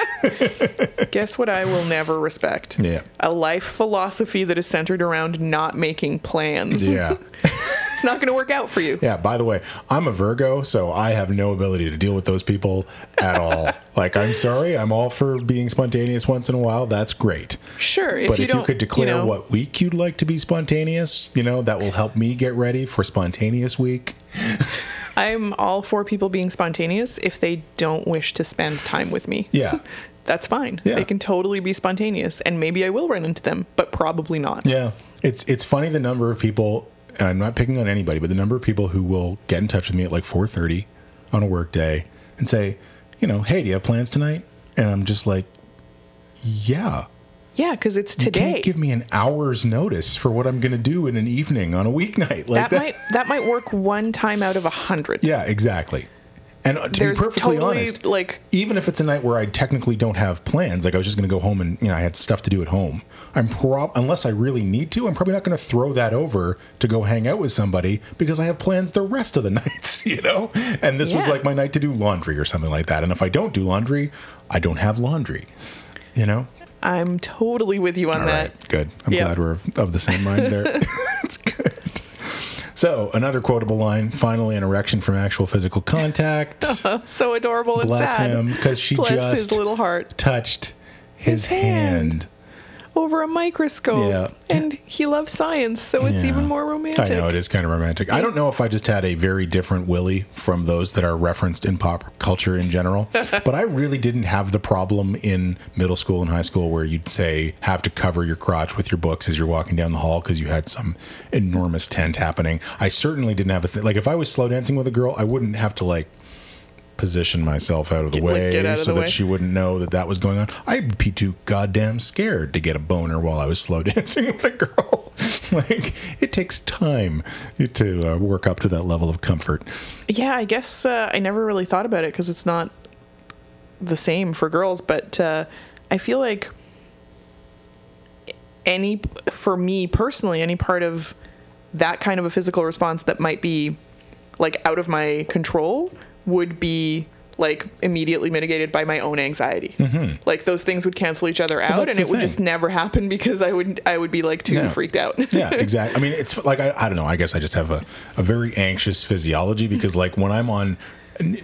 guess what? I will never respect. Yeah. a life philosophy that is centered around not making plans. yeah. it's not going to work out for you. Yeah, by the way, I'm a Virgo, so I have no ability to deal with those people at all. like, I'm sorry, I'm all for being spontaneous once in a while. That's great. Sure, if but you if you could declare you know, what week you'd like to be spontaneous, you know, that will help me get ready for spontaneous week. I'm all for people being spontaneous if they don't wish to spend time with me. Yeah. That's fine. Yeah. They can totally be spontaneous, and maybe I will run into them, but probably not. Yeah, it's it's funny the number of people. and I'm not picking on anybody, but the number of people who will get in touch with me at like 4:30 on a work day and say, you know, hey, do you have plans tonight? And I'm just like, yeah. Yeah, because it's You today. can't give me an hour's notice for what I'm going to do in an evening on a weeknight. Like that might that might work one time out of a hundred. Yeah, exactly. And to There's be perfectly totally honest, like even if it's a night where I technically don't have plans, like I was just going to go home and you know I had stuff to do at home. I'm prob unless I really need to, I'm probably not going to throw that over to go hang out with somebody because I have plans the rest of the nights, you know. And this was like my night to do laundry or something like that. And if I don't do laundry, I don't have laundry, you know. I'm totally with you on All that. right, good. I'm Yep. glad we're of the same mind there. So another quotable line: "Finally, an erection from actual physical contact." Oh, so adorable and Bless sad. him, because she Bless just his little heart touched his, His hand. hand. Over a microscope. Yeah. And he loves science, so it's Yeah. even more romantic. I know it is kind of romantic. I don't know if I just had a very different Willie from those that are referenced in pop culture in general, but I really didn't have the problem in middle school and high school where you'd say have to cover your crotch with your books as you're walking down the hall because you had some enormous tent happening. I certainly didn't have a thing like if I was slow dancing with a girl, I wouldn't have to like position myself out of the Get- way get out of so the that way. she wouldn't know that that was going on. I'd be too goddamn scared to get a boner while I was slow dancing with a girl. like it takes time to uh, work up to that level of comfort. Yeah, I guess uh, I never really thought about it because it's not the same for girls, but uh, I feel like any, for me personally, any part of that kind of a physical response that might be like out of my control would be like immediately mitigated by my own anxiety. Like those things would cancel each other out, Mm-hmm. and it would thing. just never happen because I would I would be like too freaked out. yeah, exactly. I mean, it's like I, I don't know. I guess I just have a, a very anxious physiology because like when I'm on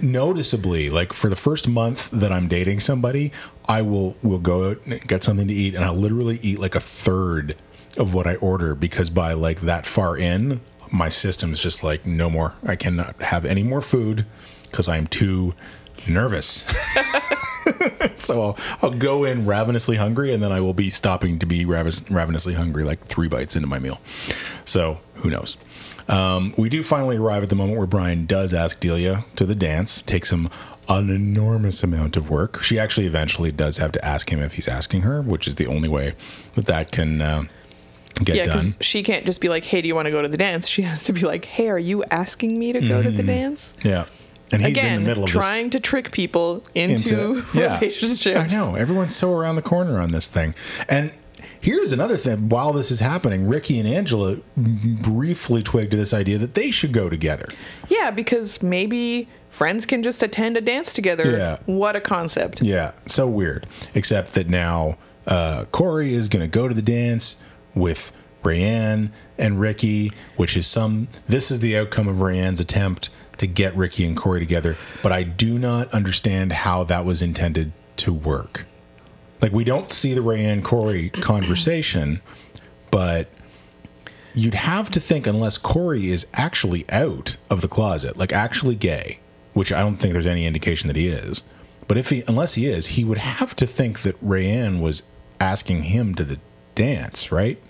noticeably like for the first month that I'm dating somebody, I will will go out and get something to eat and I'll literally eat like a third of what I order because by like that far in, my system's just like no more. I cannot have any more food because I'm too nervous. so I'll, I'll go in ravenously hungry and then I will be stopping to be ravenously hungry like three bites into my meal. So who knows? Um, we do finally arrive at the moment where Brian does ask Delia to the dance, takes him an enormous amount of work. She actually eventually does have to ask him if he's asking her, which is the only way that that can uh, get Yeah, done. she can't just be like, "Hey, do you want to go to the dance?" She has to be like, "Hey, are you asking me to go to the dance?" Yeah. And he's Again, in the middle of this. trying to trick people into, yeah. relationships. I know everyone's so around the corner on this thing. And here's another thing: while this is happening, Ricky and Angela briefly twig to this idea that they should go together. Yeah, because maybe friends can just attend a dance together. Yeah. What a concept. Yeah, so weird. Except that now uh, Corey is going to go to the dance with Rayanne and Ricky, which is some. This is the outcome of Rayanne's attempt to get Ricky and Corey together. But I do not understand how that was intended to work. Like we don't see the Rayanne Corey conversation, but you'd have to think unless Corey is actually out of the closet, like actually gay, which I don't think there's any indication that he is. But if he, unless he is, he would have to think that Rayanne was asking him to the dance, right?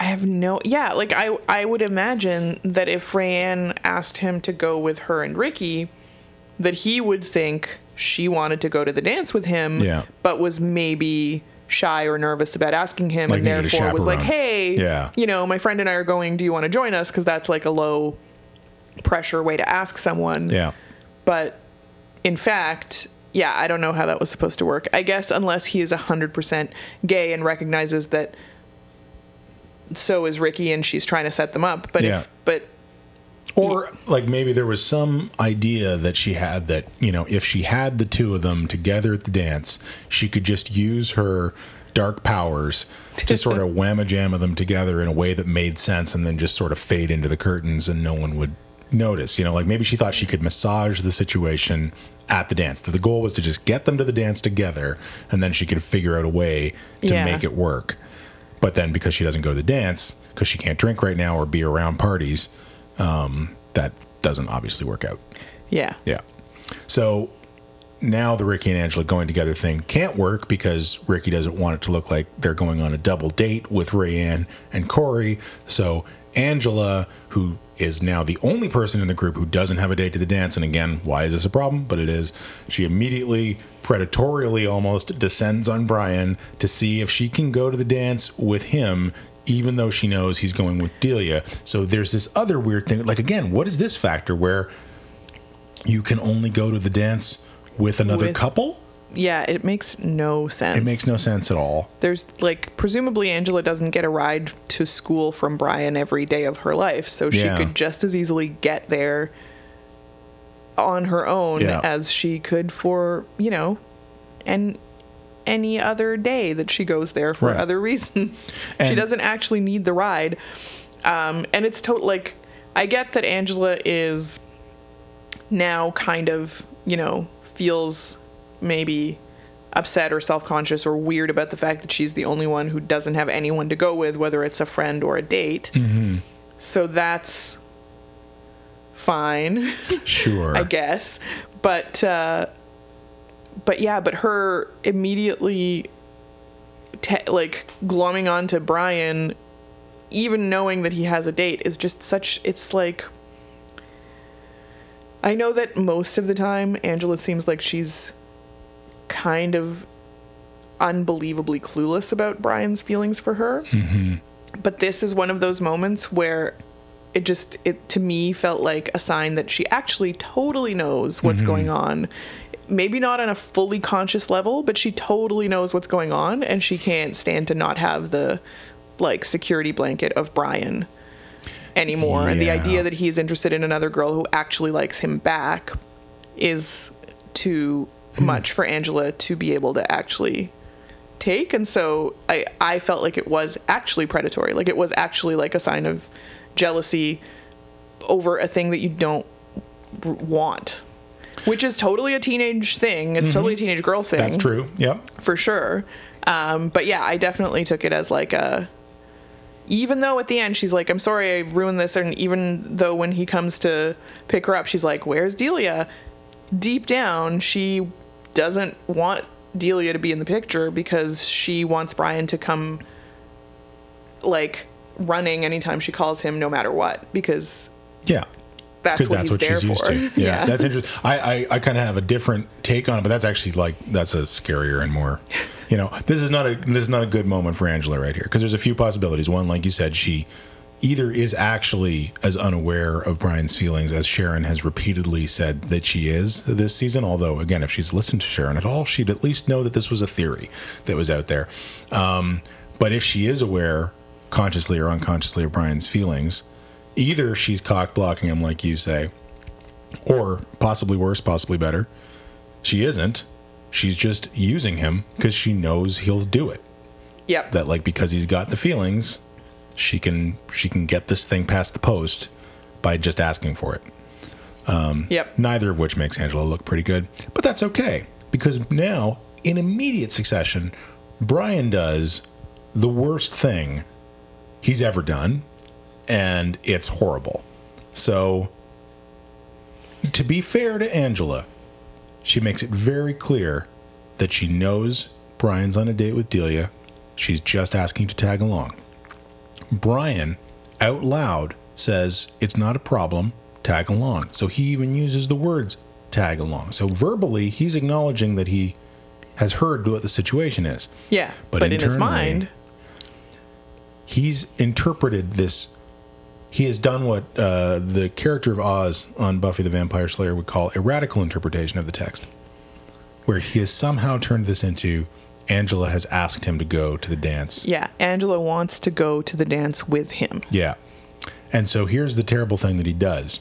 I have no. Yeah, like I, I would imagine that if Rayanne asked him to go with her and Ricky, that he would think she wanted to go to the dance with him, Yeah. but was maybe shy or nervous about asking him, Like and therefore was like, "Hey, Yeah. you know, my friend and I are going. Do you want to join us?" Because that's like a low pressure way to ask someone. Yeah. But in fact, yeah, I don't know how that was supposed to work. I guess unless he is 100% gay and recognizes that so is Ricky and she's trying to set them up. But Yeah. if but Or like maybe there was some idea that she had that, you know, if she had the two of them together at the dance, she could just use her dark powers to sort of whamma jamma them together in a way that made sense and then just sort of fade into the curtains and no one would notice. You know, like maybe she thought she could massage the situation at the dance. That the goal was to just get them to the dance together and then she could figure out a way to Yeah. make it work. But then because she doesn't go to the dance, because she can't drink right now or be around parties, um, that doesn't obviously work out. Yeah. Yeah. So now the Ricky and Angela going together thing can't work because Ricky doesn't want it to look like they're going on a double date with Rayanne and Corey. So Angela, who is now the only person in the group who doesn't have a date to the dance, and again, why is this a problem? But it is. She immediately, predatorially almost, descends on Brian to see if she can go to the dance with him. Even though she knows he's going with Delia. So there's this other weird thing. Like, again, what is this factor where you can only go to the dance with another With- couple? Yeah, it makes no sense. It makes no sense at all. There's like presumably Angela doesn't get a ride to school from Brian every day of her life, so she could just as easily get there on her own Yeah. as she could for, you know, and any other day that she goes there for Right. other reasons. she doesn't actually need the ride. Um, and it's total like I get that Angela is now kind of, you know, feels maybe upset or self-conscious or weird about the fact that she's the only one who doesn't have anyone to go with whether it's a friend or a date. So that's fine, Sure. I guess. But uh but yeah, but her immediately te- like glomming onto Brian even knowing that he has a date is just such it's like I know that most of the time Angela seems like she's kind of unbelievably clueless about Brian's feelings for her. Mm-hmm. But this is one of those moments where it just it to me felt like a sign that she actually totally knows what's going on. Maybe not on a fully conscious level, but she totally knows what's going on and she can't stand to not have the like security blanket of Brian anymore. And the idea that he's interested in another girl who actually likes him back is too much for Angela to be able to actually take and so I I felt like it was actually predatory like it was actually like a sign of jealousy over a thing that you don't r- want which is totally a teenage thing it's totally a teenage girl thing That's true. Yep. for sure. Um, but yeah, I definitely took it as like a. Even though at the end she's like, "I'm sorry, I ruined this," and even though when he comes to pick her up, she's like, "Where's Delia?" Deep down, she doesn't want Delia to be in the picture because she wants Brian to come, like, running anytime she calls him, no matter what, because Yeah. that's Because what that's he's what there she's used for. to. Yeah, that's interesting. I, I, I kind of have a different take on it, but that's actually like that's a scarier and more. You know, this is not a this is not a good moment for Angela right here because there's a few possibilities. One, like you said, she either is actually as unaware of Brian's feelings as Sharon has repeatedly said that she is this season. Although, again, if she's listened to Sharon at all, she'd at least know that this was a theory that was out there. Um, but if she is aware, consciously or unconsciously, of Brian's feelings, either she's cock blocking him, like you say, or possibly worse, possibly better, she isn't. She's just using him because she knows he'll do it. Yep. That like because he's got the feelings, she can she can get this thing past the post by just asking for it. Um, yep. Neither of which makes Angela look pretty good, but that's okay because now in immediate succession, Brian does the worst thing he's ever done, and it's horrible. So, to be fair to Angela, she makes it very clear that she knows Brian's on a date with Delia. She's just asking to tag along. Brian, out loud, says it's not a problem, tag along. So he even uses the words tag along. So verbally, he's acknowledging that he has heard what the situation is. Yeah. But But, in his mind, he's interpreted this. He has done what uh, the character of Oz on Buffy the Vampire Slayer would call a radical interpretation of the text, where he has somehow turned this into Angela has asked him to go to the dance. yeah, Angela wants to go to the dance with him. Yeah. And so here's the terrible thing that he does.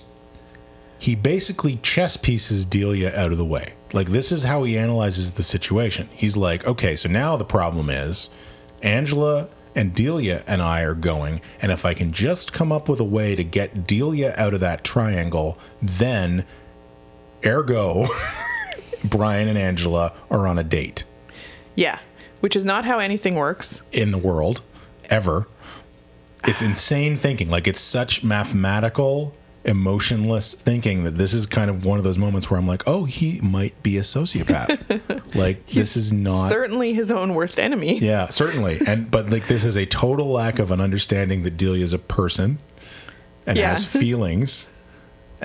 he basically chess pieces Delia out of the way. Like this is how he analyzes the situation. He's like, okay, so now the problem is Angela and Delia and I are going, and if I can just come up with a way to get Delia out of that triangle, then ergo Brian and Angela are on a date Yeah. Which is not how anything works. in the world ever. It's insane thinking. Like it's such mathematical, emotionless thinking that this is kind of one of those moments where I'm like, oh, he might be a sociopath. like this is not. Certainly his own worst enemy. yeah, certainly. And but like this is a total lack of an understanding that Delia is a person and Yeah. has feelings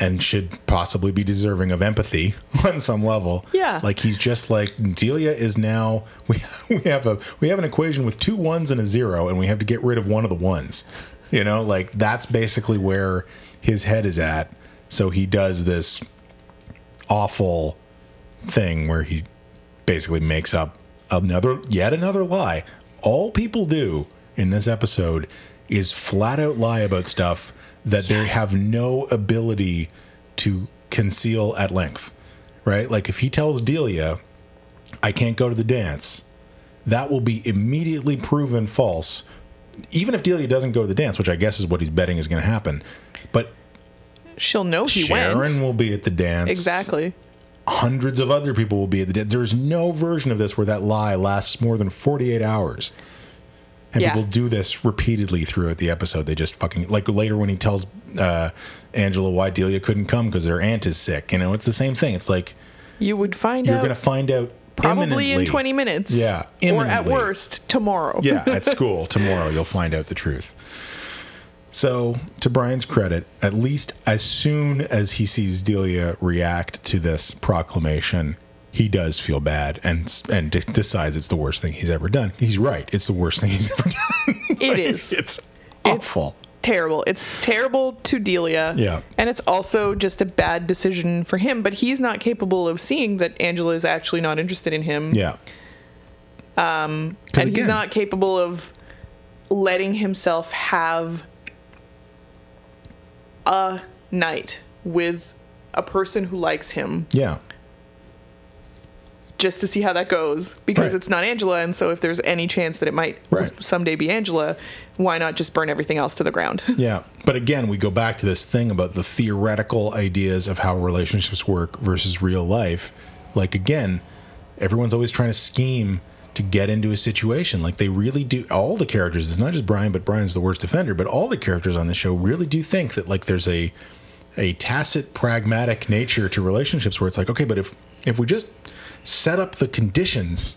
and should possibly be deserving of empathy on some level. Yeah. Like he's just like Delia is now we we have a we have an equation with two ones and a zero and we have to get rid of one of the ones. You know, like that's basically where his head is at. So he does this awful thing where he basically makes up another yet another lie. All people do in this episode is flat out lie about stuff that they have no ability to conceal at length. Right? Like if he tells Delia, I can't go to the dance, that will be immediately proven false. Even if Delia doesn't go to the dance, which I guess is what he's betting is going to happen. But She'll know he Sharon went. Sharon will be at the dance Exactly. hundreds of other people will be at the dance. There's no version of this where that lie lasts more than 48 hours. And Yeah. people do this repeatedly throughout the episode. They just fucking like later when he tells uh, Angela why Delia couldn't come because their aunt is sick. You know, it's the same thing. It's like You would find out you're out going to find out probably in 20 minutes. Yeah, Or at worst, tomorrow. yeah, at school tomorrow you'll find out the truth. So, to Brian's credit, at least as soon as he sees Delia react to this proclamation, he does feel bad and and de- decides it's the worst thing he's ever done. He's right; it's the worst thing he's ever done. It is. it's awful. terrible. It's terrible to Delia. Yeah. And it's also just a bad decision for him, but he's not capable of seeing that Angela is actually not interested in him. yeah. Um, and he's not capable of letting himself have a night with a person who likes him Yeah, just to see how that goes because Right. it's not Angela and so if there's any chance that it might Right. someday be Angela why not just burn everything else to the ground Yeah. But again, we go back to this thing about the theoretical ideas of how relationships work versus real life. Like, again, everyone's always trying to scheme to get into a situation. Like, they really do. All the characters, it's not just Brian, but Brian's the worst offender, but all the characters on the show really do think that, like, there's a. A tacit, pragmatic nature to relationships where it's like, okay, but if if we just set up the conditions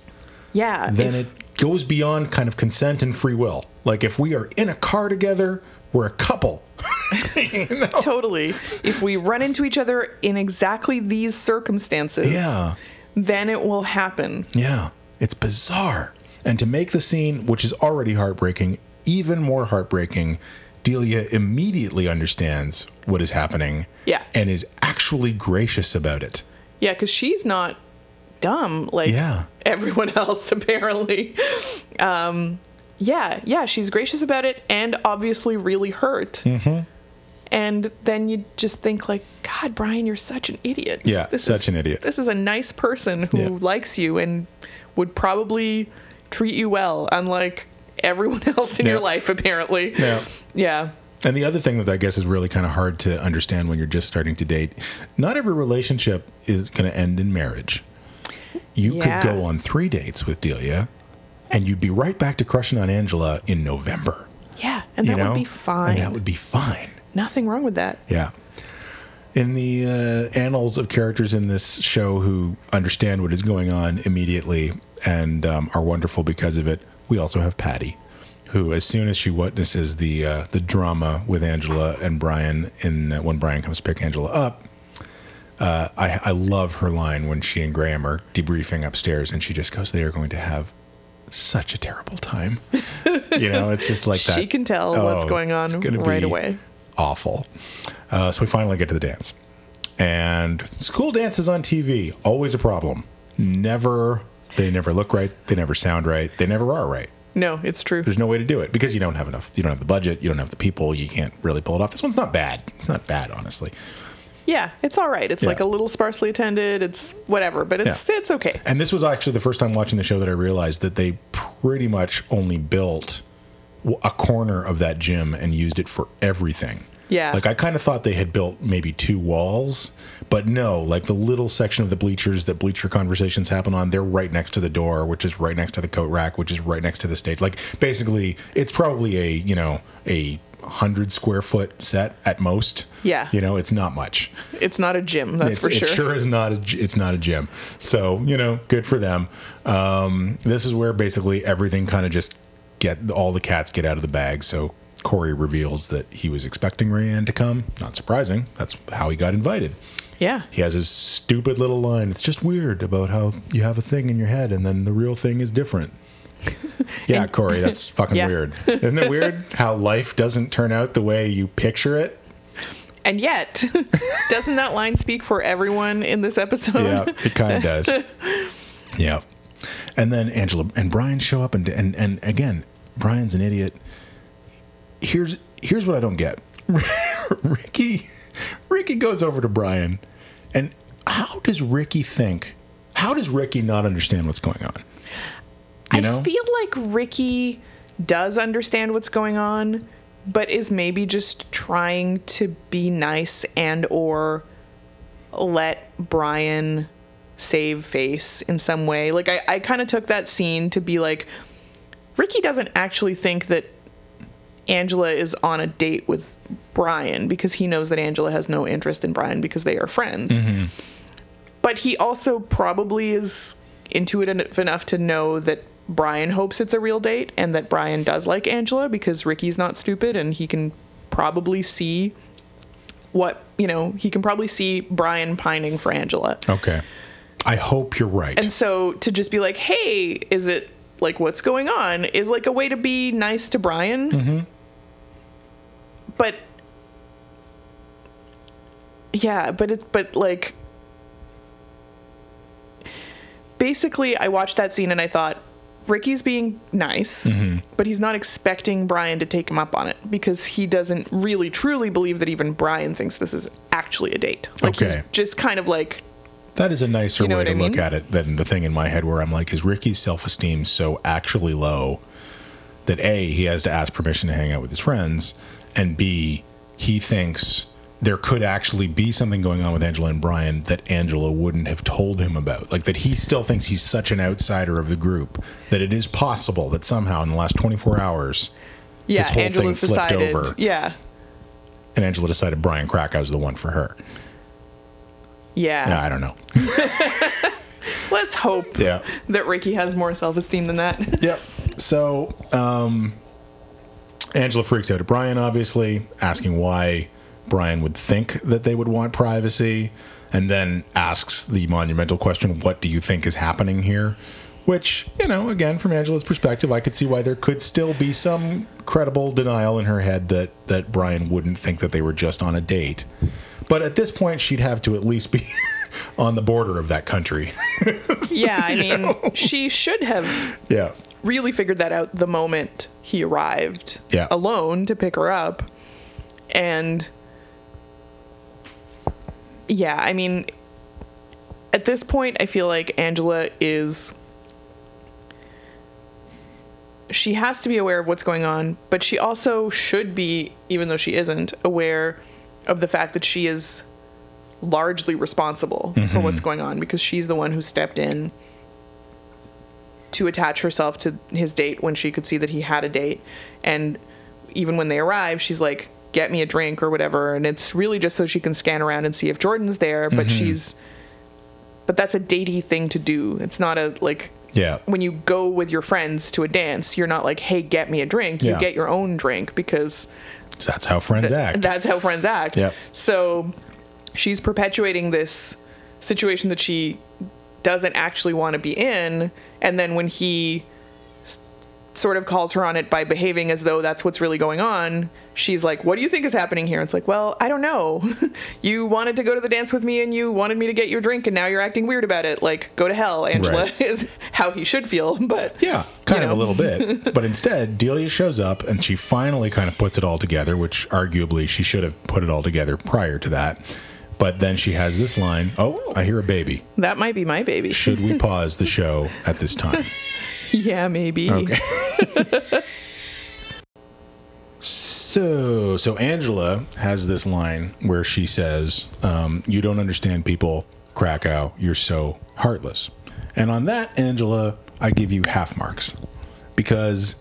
yeah then if- it goes beyond kind of consent and free will. Like if we are in a car together, we're a couple. totally if we run into each other in exactly these circumstances Yeah. then it will happen Yeah. It's bizarre. And to make the scene, which is already heartbreaking, even more heartbreaking, Delia immediately understands what is happening. Yeah. And is actually gracious about it. yeah because she's not dumb like Yeah. everyone else apparently um yeah yeah she's gracious about it and obviously really hurt mm-hmm. and then you just think like god brian you're such an idiot Yeah, such is- an idiot. this is a nice person who Yeah. likes you and would probably treat you well unlike everyone else in Yeah. your life apparently Yeah. yeah And the other thing that I guess is really kind of hard to understand when you're just starting to date, not every relationship is going to end in marriage. You Yeah. could go on three dates with Delia, and you'd be right back to crushing on Angela in November. yeah and you that know? would be fine And that would be fine. nothing wrong with that Yeah. In the uh, annals of characters in this show who understand what is going on immediately and um, are wonderful because of it, we also have Patty, who, as soon as she witnesses the uh, the drama with Angela and Brian, in uh, when Brian comes to pick Angela up, uh, I, I love her line when she and Graham are debriefing upstairs, and she just goes, "They are going to have such a terrible time." you know, it's just like that. she can tell what's Oh, going on right away awful. Uh, so we finally get to the dance. And school dances on TV, always a problem. Never, they never look right. They never sound right. They never are right. no it's true There's no way to do it because you don't have enough. You don't have the budget. You don't have the people. You can't really pull it off. This one's not bad. It's not bad, honestly. Yeah, it's all right. It's Yeah. like a little sparsely attended. It's whatever, but it's Yeah. it's okay. And this was actually the first time watching the show that I realized that they pretty much only built a corner of that gym and used it for everything. Yeah. Like I kind of thought they had built maybe two walls, but no, like the little section of the bleachers that bleacher conversations happen on, they're right next to the door, which is right next to the coat rack, which is right next to the stage. Like basically, it's probably a, you know, a 100 square foot set at most. Yeah. You know, it's not much It's not a gym, that's it's, for sure. It sure. is not a, it's not a gym. So you know, good for them. Um, this is where basically everything kind of just get all the cats get out of the bag. So Corey reveals that he was expecting Rayanne to come. Not surprising. That's how he got invited. Yeah. He has his stupid little line. It's just weird about how you have a thing in your head and then the real thing is different. Yeah, Corey, that's fucking Yeah. weird. Isn't it weird how life doesn't turn out the way you picture it? And yet, doesn't that line speak for everyone in this episode? yeah, it kind of does. Yeah, and then Angela and Brian show up, and and and again, Brian's an idiot. Here's here's what I don't get. Ricky, Ricky goes over to Brian, and how does Ricky think? How does Ricky not understand what's going on? You know, I feel like Ricky does understand what's going on, but is maybe just trying to be nice and or let Brian save face in some way. Like I, I kind of took that scene to be like Ricky doesn't actually think that Angela is on a date with Brian because he knows that Angela has no interest in Brian because they are friends. Mm-hmm. But he also probably is intuitive enough to know that Brian hopes it's a real date and that Brian does like Angela because Ricky's not stupid and he can probably see what, you know, he can probably see Brian pining for Angela. okay. I hope you're right. And so to just be like, hey, is it like what's going on is like a way to be nice to Brian. Mm-hmm. But yeah, but it but like basically I watched that scene and I thought Ricky's being nice, mm-hmm. but he's not expecting Brian to take him up on it because he doesn't really truly believe that even Brian thinks this is actually a date. Like Okay. he's just kind of like That is a nicer You know way to I look at it than the thing in my head where I'm like, is Ricky's self esteem so actually low that A, he has to ask permission to hang out with his friends, and B, he thinks there could actually be something going on with Angela and Brian that Angela wouldn't have told him about. Like that he still thinks he's such an outsider of the group that it is possible that somehow in the last 24 hours, yeah, This whole thing flipped decided. over. Yeah. and Angela decided Brian Krakow's the one for her. Yeah. Yeah, I don't know. Let's hope Yeah. that Ricky has more self esteem than that. Yep. So, um, Angela freaks out at Brian, obviously, asking why Brian would think that they would want privacy, and then asks the monumental question, What do you think is happening here? Which, you know, again, from Angela's perspective, I could see why there could still be some credible denial in her head that, that Brian wouldn't think that they were just on a date. But at this point, she'd have to at least be on the border of that country. yeah, I mean, she should have yeah. really figured that out the moment he arrived Yeah. alone to pick her up. And yeah, I mean, at this point, I feel like Angela is. She has to be aware of what's going on, but she also should be, even though she isn't, aware of the fact that she is largely responsible for mm-hmm. what's going on because she's the one who stepped in to attach herself to his date when she could see that he had a date. And even when they arrive, she's like, get me a drink or whatever. And it's really just so she can scan around and see if Jordan's there. But mm-hmm. she's, but that's a datey thing to do. It's not a, like, Yeah. when you go with your friends to a dance, you're not like, hey, get me a drink. You Yeah. get your own drink because That's how friends act. that's how friends act. Yep. So she's perpetuating this situation that she doesn't actually want to be in. And then when he sort of calls her on it by behaving as though that's what's really going on, she's like, What do you think is happening here? It's like, Well, I don't know. you wanted to go to the dance with me and you wanted me to get your drink and now you're acting weird about it. Like, go to hell, Angela, Right. is how he should feel. But Yeah, kind You of a little bit. But instead, Delia shows up and she finally kind of puts it all together, which arguably she should have put it all together prior to that. But then she has this line Oh, I hear a baby. That might be my baby. Should we pause the show at this time? yeah, maybe. Okay. so, so Angela has this line where she says, um, "You don't understand people, Krakow. You're so heartless." And on that, Angela, I give you half marks because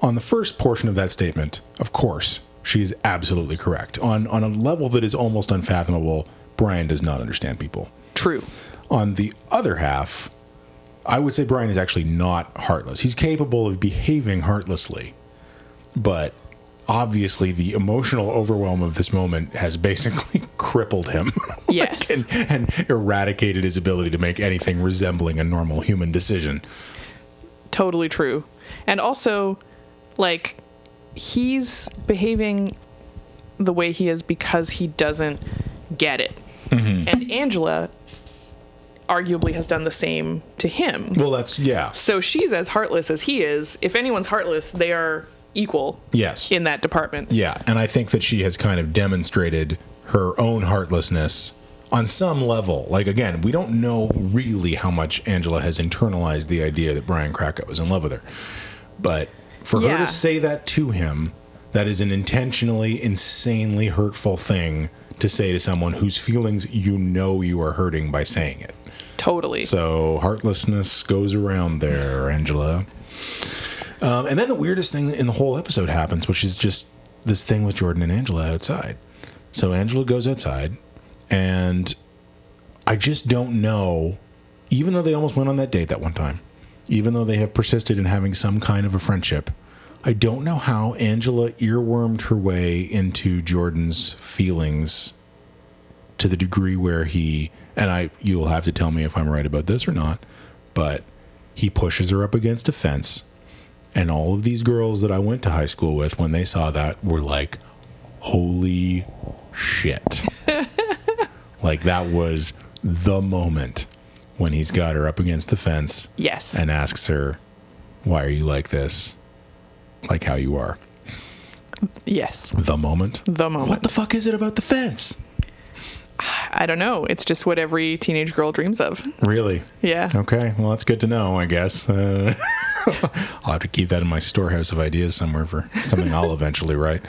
on the first portion of that statement, of course, she is absolutely correct. On on a level that is almost unfathomable, Brian does not understand people. True. On the other half, I would say Brian is actually not heartless. He's capable of behaving heartlessly, but obviously the emotional overwhelm of this moment has basically crippled him. Yes. and, and eradicated his ability to make anything resembling a normal human decision. totally true. And also, like, he's behaving the way he is because he doesn't get it. Mm-hmm. And Angela arguably has done the same to him. Well, that's yeah. So she's as heartless as he is. If anyone's heartless, they are equal Yes. in that department. Yeah, and I think that she has kind of demonstrated her own heartlessness on some level. Like again, we don't know really how much Angela has internalized the idea that Brian Krakow is in love with her. But for her to say that to him, that is an intentionally insanely hurtful thing to say to someone whose feelings you know you are hurting by saying it. Totally. So heartlessness goes around there, Angela. Um, and then the weirdest thing in the whole episode happens, which is just this thing with Jordan and Angela outside. So Angela goes outside, and I just don't know, even though they almost went on that date that one time, even though they have persisted in having some kind of a friendship, I don't know how Angela earwormed her way into Jordan's feelings to the degree where he and I you will have to tell me if I'm right about this or not, but he pushes her up against a fence and all of these girls that I went to high school with when they saw that were like holy shit. like that was the moment when he's got her up against the fence yes. and asks her why are you like this? Like how you are. yes. The moment. The moment. What the fuck is it about the fence? I don't know. It's just what every teenage girl dreams of. Really? Yeah. Okay, well, that's good to know, I guess. Uh, I'll have to keep that in my storehouse of ideas somewhere for something I'll eventually write.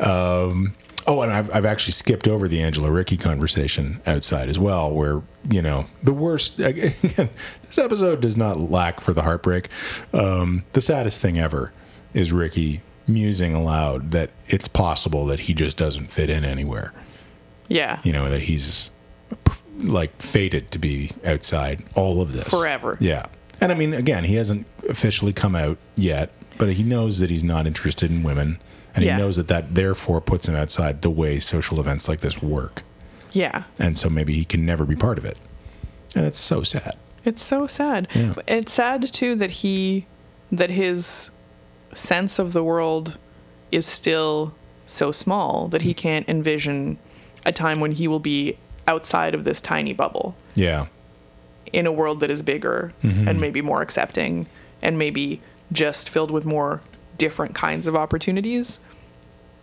Um, oh, and I've, I've actually skipped over the Angela Ricky conversation outside as well, where, you know, the worst. Again, this episode does not lack for the heartbreak. Um, the saddest thing ever is Ricky musing aloud that it's possible that he just doesn't fit in anywhere Yeah. you know that he's like fated to be outside all of this Forever. yeah and i mean again he hasn't officially come out yet but he knows that he's not interested in women and Yeah. he knows that that therefore puts him outside the way social events like this work Yeah. and so maybe he can never be part of it and it's so sad It's so sad. Yeah. It's sad too that he that his sense of the world is still so small that he hmm. can't envision a time when he will be outside of this tiny bubble. Yeah. In a world that is bigger mm-hmm. and maybe more accepting and maybe just filled with more different kinds of opportunities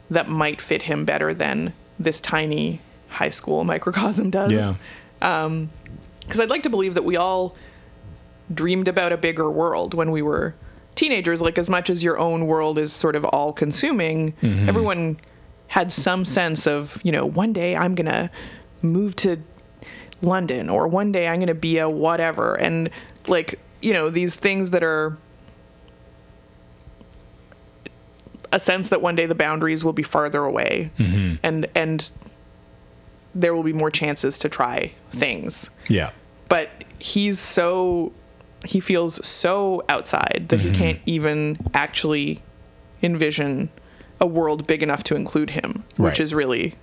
that might fit him better than this tiny high school microcosm does. Yeah. Um, because I'd like to believe that we all dreamed about a bigger world when we were teenagers. Like as much as your own world is sort of all consuming, mm-hmm. everyone had some sense of you know one day I'm gonna move to London or one day I'm gonna be a whatever. And like you know these things that are a sense that one day the boundaries will be farther away mm-hmm. and and there will be more chances to try things. Yeah. But he's so he feels so outside that he mm-hmm. can't even actually envision a world big enough to include him which is really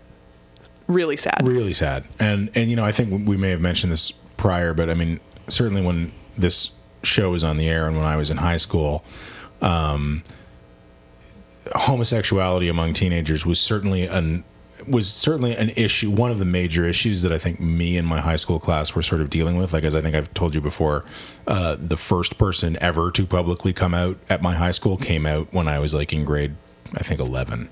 really sad. Really sad. And and you know i think we may have mentioned this prior but i mean certainly when this show was on the air and when i was in high school um homosexuality among teenagers was certainly an was certainly an issue one of the major issues that i think me and my high school class were sort of dealing with. Like as i think i've told you before uh, the first person ever to publicly come out at my high school came out when i was like in grade i think 11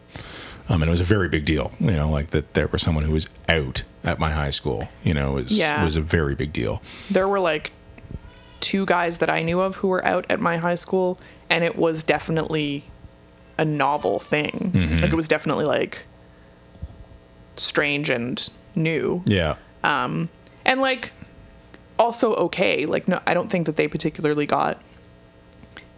Um, and it was a very big deal, you know, like that there was someone who was out at my high school, you know, was Yeah. was a very big deal. There were like two guys that I knew of who were out at my high school, and it was definitely a novel thing. Mm-hmm. Like it was definitely like strange and new. Yeah. Um, and like also okay like no i don't think that they particularly got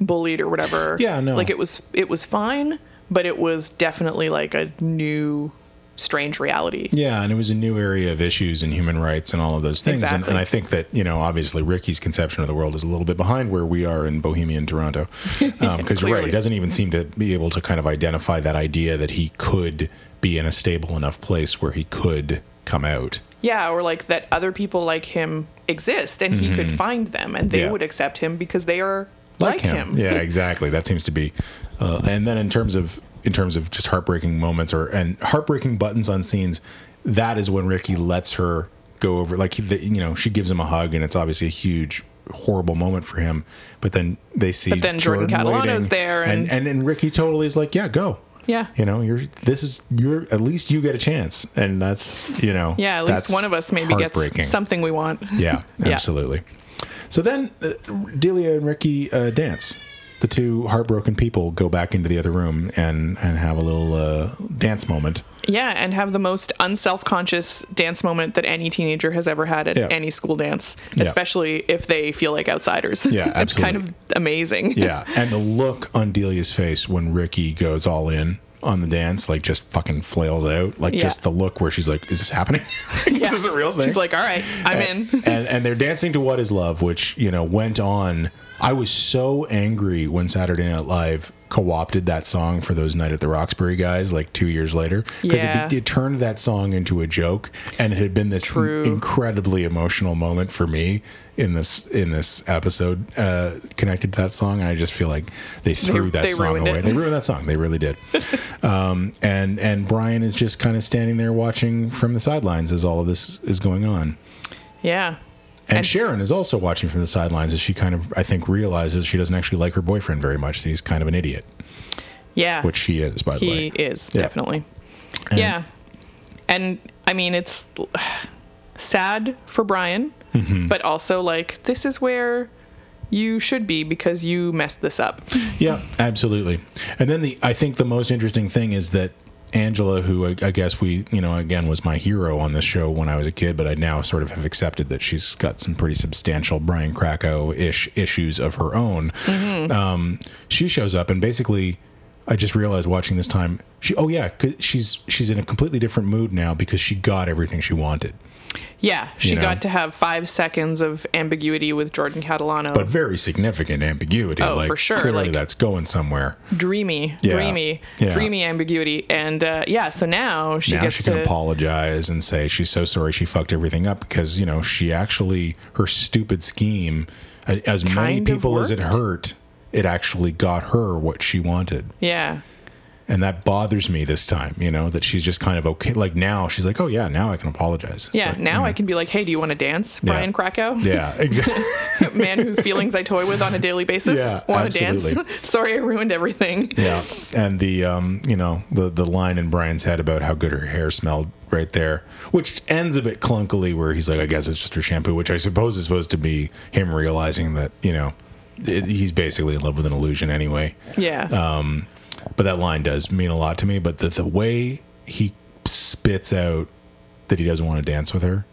bullied or whatever Yeah, no. like it was it was fine but it was definitely like a new strange reality Yeah, and it was a new area of issues and human rights and all of those things. And, Exactly. and I think that, you know, obviously Ricky's conception of the world is a little bit behind where we are in Bohemian Toronto. Because you're right, he doesn't even seem to be able to kind of identify that idea that he could be in a stable enough place where he could come out. yeah or like that other people like him exist and he could find them and they Mm-hmm. Yeah. would accept him because they are like, him, Yeah, exactly. That seems to be. Uh, and then in terms of in terms of just heartbreaking moments or and heartbreaking buttons on scenes, that is when Ricky lets her go over. Like he, the, you know, she gives him a hug, and it's obviously a huge. Horrible moment for him, but then they see. But then Jordan Catalano's waiting, there and, and- and and Ricky totally is like, "Yeah, go." Yeah. you know, you're this is you're at least you get a chance, and that's you know, yeah at least one of us maybe gets something we want Yeah, Yeah. absolutely. So then uh, Delia and Ricky uh, dance. The two heartbroken people go back into the other room and, and have a little uh, dance moment. Yeah, and have the most unself-conscious dance moment that any teenager has ever had at Yeah. any school dance, Yeah. especially if they feel like outsiders. Yeah, it's kind of amazing. Yeah, and the look on Delia's face when Ricky goes all in on the dance, like just fucking flails out, like Yeah. just the look where she's like, "Is this happening? Yeah. is a real thing?" She's like, "All right, I'm in." and and they're dancing to "What Is Love," which you know went on. I was so angry when Saturday Night Live co-opted that song for those Night at the Roxbury guys, like two years later, because Yeah. it, it turned that song into a joke, and it had been this incredibly emotional moment for me in this in this episode uh, connected to that song. And I just feel like they threw that they song away. it. They ruined that song. They really did. um, and and Brian is just kind of standing there watching from the sidelines as all of this is going on. Yeah. And, And- Sharon is also watching from the sidelines as she kind of, I think, realizes she doesn't actually like her boyfriend very much. That he's kind of an idiot, Yeah. which she is, by the he way. He is Yeah. definitely. yeah. And I mean, it's sad for Brian, Mm-hmm. but also like this is where you should be because you messed this up. Yeah, absolutely. And then the, I think the most interesting thing is that Angela, who I, I guess we, you know, again was my hero on this show when I was a kid, but I now sort of have accepted that she's got some pretty substantial Brian Krakow ish issues of her own. Um, she shows up and basically. I just realized watching this time, she oh yeah, 'cause she's she's in a completely different mood now because she got everything she wanted. Yeah, she You know? got to have five seconds of ambiguity with Jordan Catalano. but very significant ambiguity. Oh, like, for sure, Clearly, like- that's going somewhere. dreamy, Yeah. dreamy, Yeah. dreamy ambiguity. And uh, yeah, so now she now gets she to can apologize and say she's so sorry she fucked everything up because you know she actually her stupid scheme, as many Kind of people as it hurt, it actually got her what she wanted, yeah, and that bothers me this time. You know that she's just kind of okay. Like now she's like, oh yeah, now I can apologize. It's yeah. like, now you I can be like, hey, do you want to dance, Brian Krakow? Yeah, exactly. Man whose feelings I toy with on a daily basis. Yeah, want to dance? Sorry, I ruined everything. Yeah, and the um, you know, the the line in Brian's head about how good her hair smelled right there, which ends a bit clunkily, where he's like, "I guess it's just her shampoo," which I suppose is supposed to be him realizing that you know it, he's basically in love with an illusion anyway. Yeah, Uh, But that line does mean a lot to me. But the the way he spits out that he doesn't want to dance with her,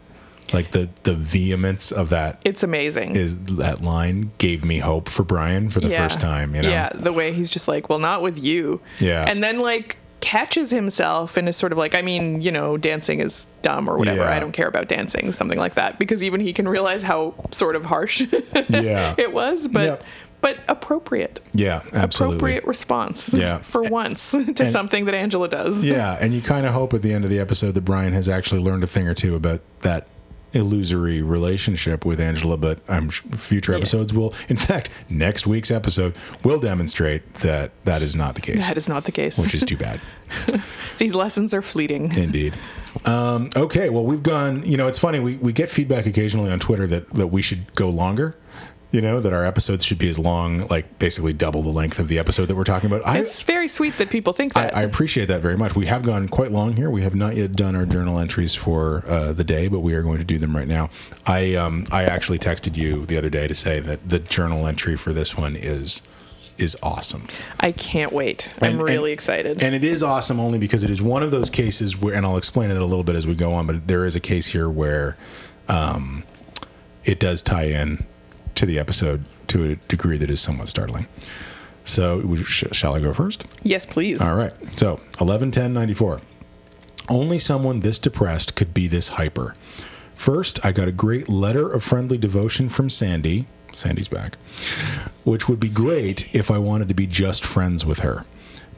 like the the vehemence of that it's amazing. is that line gave me hope for Brian for the yeah. first time. You know, Yeah, the way he's just like, well, not with you. Yeah. and then like catches himself and is sort of like, I mean, you know, dancing is dumb or whatever. Yeah. I don't care about dancing, something like that, because even he can realize how sort of harsh Yeah. it was, but. Yep. But appropriate, yeah, absolutely. appropriate response. Yeah. for once to something that Angela does. Yeah, and you kind of hope at the end of the episode that Brian has actually learned a thing or two about that illusory relationship with Angela. But I'm future episodes will, in fact, next week's episode will demonstrate that that is not the case, That is not the case. which is too bad. These lessons are fleeting. Indeed. Um, okay, well, we've gone. You know, it's funny. We, we get feedback occasionally on Twitter that that we should go longer. You know that our episodes should be as long, like basically double the length of the episode that we're talking about. I, It's very sweet that people think I, that. I appreciate that very much. We have gone quite long here. We have not yet done our journal entries for uh, the day, but we are going to do them right now. I um, I actually texted you the other day to say that the journal entry for this one is is awesome. I can't wait. I'm And- really and- excited. And it is awesome only because it is one of those cases where, and I'll explain it a little bit as we go on, but there is a case here where um, it does tie in to the episode to a degree that is somewhat startling. So, sh- shall I go first? yes, please. All right. So, 11 10 94. Only someone this depressed could be this hyper. First, I got a great letter of friendly devotion from Sandy. Sandy's back. Which would be great if I wanted to be just friends with her.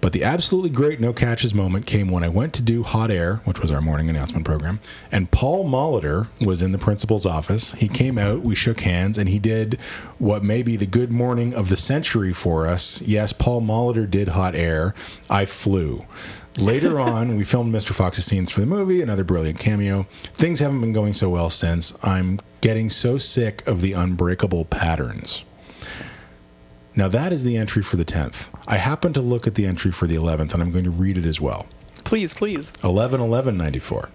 But the absolutely great no catches moment came when I went to do Hot Air, which was our morning announcement program, and Paul Molitor was in the principal's office. He came out, we shook hands, and he did what may be the good morning of the century for us. Yes, Paul Molitor did Hot Air. I flew. Later on, we filmed Mr. Fox's scenes for the movie, another brilliant cameo. Things haven't been going so well since. I'm getting so sick of the unbreakable patterns. Now, that is the entry for the 10th. I happen to look at the entry for the 11th, and I'm going to read it as well. Please, please. 11 11 94.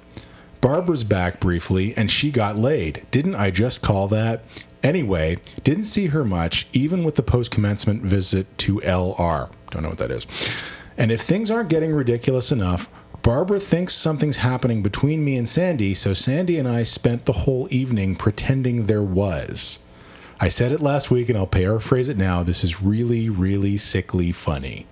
Barbara's back briefly, and she got laid. Didn't I just call that? Anyway, didn't see her much, even with the post commencement visit to LR. Don't know what that is. And if things aren't getting ridiculous enough, Barbara thinks something's happening between me and Sandy, so Sandy and I spent the whole evening pretending there was. I said it last week, and I'll paraphrase it now. This is really, really sickly funny.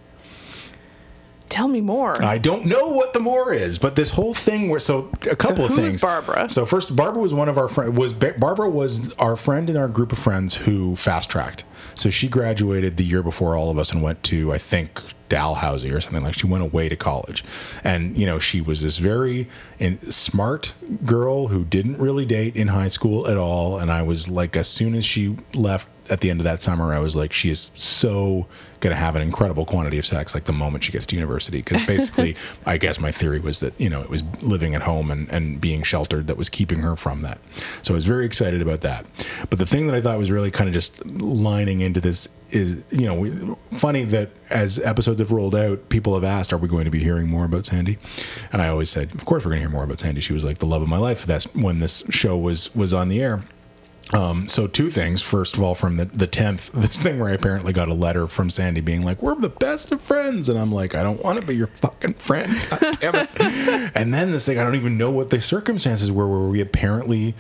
Tell me more. I don't know what the more is, but this whole thing where so a couple of things. Barbara? So first, Barbara was one of our friends. Was Barbara was our friend in our group of friends who fast tracked. So she graduated the year before all of us and went to I think Dalhousie or something like. She went away to college, and you know she was this very in, smart girl who didn't really date in high school at all. And I was like, as soon as she left at the end of that summer, I was like, she is so going to have an incredible quantity of sex like the moment she gets to university. Because basically, I guess my theory was that, you know, it was living at home and, and being sheltered that was keeping her from that. So I was very excited about that. But the thing that I thought was really kind of just lining into this is, you know, we, funny that as episodes have rolled out, people have asked, are we going to be hearing more about Sandy? And I always said, of course we're going to hear more about Sandy. She was like the love of my life. That's when this show was was on the air. Um, so two things. First of all, from the the tenth, this thing where I apparently got a letter from Sandy being like, "We're the best of friends," and I'm like, "I don't want to be your fucking friend, God damn it!" and then this thing, I don't even know what the circumstances were where we apparently.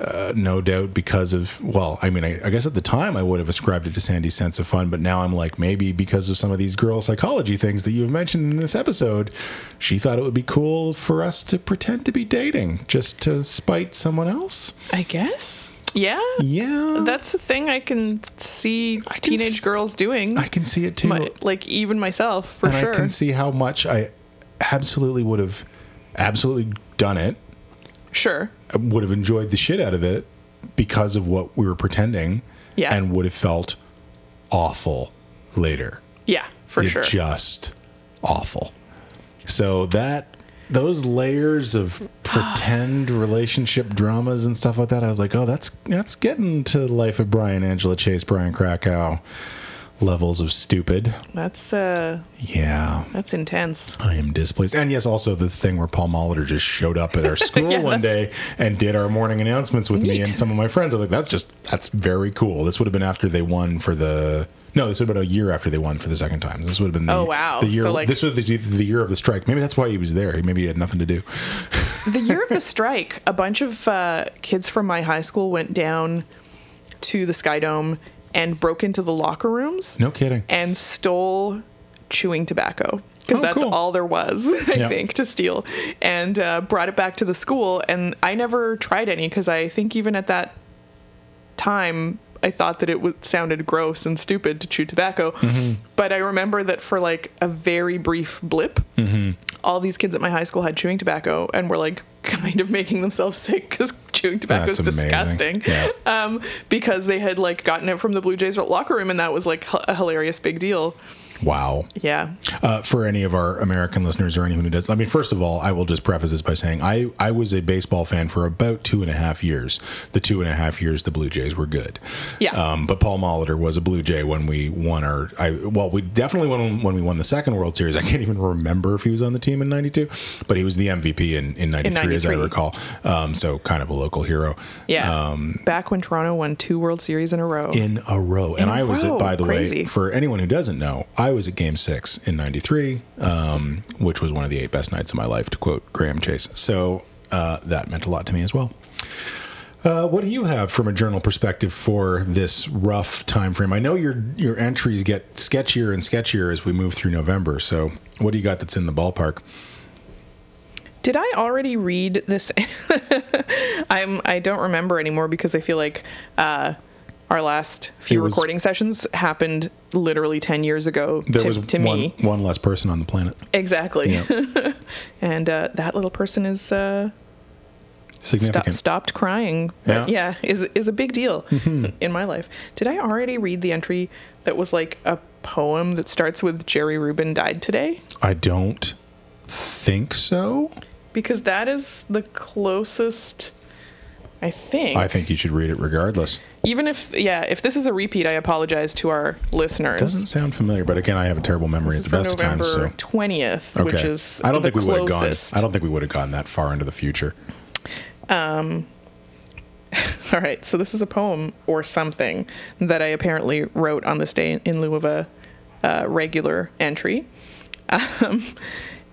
Uh, no doubt because of well i mean I, I guess at the time i would have ascribed it to sandy's sense of fun but now i'm like maybe because of some of these girl psychology things that you've mentioned in this episode she thought it would be cool for us to pretend to be dating just to spite someone else I guess. Yeah. yeah That's a thing I can see I can teenage s- girls doing. I can see it too. My- like even myself, for and sure. I can see how much I absolutely would have absolutely done it. sure. Would have enjoyed the shit out of it because of what we were pretending. Yeah. And would have felt awful later. Yeah, for You're sure. Just awful. So that those layers of pretend relationship dramas and stuff like that, I was like, oh, that's that's getting to the life of Brian, Angela Chase, Brian Krakow levels of stupid. That's uh Yeah. that's intense. I am displaced. And yes, also this thing where Paul Molitor just showed up at our school Yeah, one day and did our morning announcements with me and some of my friends. I was like, that's just, that's very cool. This would have been after they won for the, no, this would have been a year after they won for the second time. This would have been the, Oh, wow. the year, So, like- this was the, the year of the strike. Maybe that's why he was there. Maybe he had nothing to do. The year of the strike, a bunch of uh, kids from my high school went down to the SkyDome and broke into the locker rooms No kidding. and stole chewing tobacco because Oh, that's cool. all there was, I Yeah. think, to steal, and uh, brought it back to the school. And I never tried any because I think even at that time I thought that it w- sounded gross and stupid to chew tobacco. Mm-hmm. But I remember that for like a very brief blip, Mm-hmm. all these kids at my high school had chewing tobacco and were like kind of making themselves sick because chewing tobacco is That's amazing. disgusting. Yeah. Um, because they had like gotten it from the Blue Jays locker room and that was like h- a hilarious big deal. Wow. Yeah. Uh, for any of our American listeners or anyone who does, I mean, first of all, I will just preface this by saying I, I was a baseball fan for about two and a half years. The two and a half years the Blue Jays were good. Yeah. Um, but Paul Molitor was a Blue Jay when we won our. I, well, we definitely won when we won the second World Series. I can't even remember if he was on the team in '92, but he was the MVP in, in '93, as I recall. Um, so kind of a local hero. Yeah. Um, Back when Toronto won two World Series in a row. In a row. And In I was row. at, by the Crazy. way, for anyone who doesn't know, I was at game six in 93, um, which was one of the eight best nights of my life, to quote Graham Chase. So uh, that meant a lot to me as well. Uh, what do you have from a journal perspective for this rough time frame? I know your your entries get sketchier and sketchier as we move through November. So, what do you got that's in the ballpark? Did I already read this? I'm I don't remember anymore because I feel like uh, our last few was- recording sessions happened literally ten years ago There to, was to one, me. one less person on the planet. Exactly. And uh, that little person is uh, Significant. stopped crying. Yeah. yeah, is is a big deal in my life. Did I already read the entry that was like a poem that starts with Jerry Rubin died today? I don't think so. Because that is the closest. I think. I think you should read it regardless. Even if, yeah, if this is a repeat, I apologize to our listeners. Doesn't sound familiar, but again, I have a terrible memory at the best of November times. So. 20th, which Okay. is I don't think we would have gone. I don't think we would have gone that far into the future. Um. All right, so this is a poem or something that I apparently wrote on this day in lieu of a uh, regular entry. Um,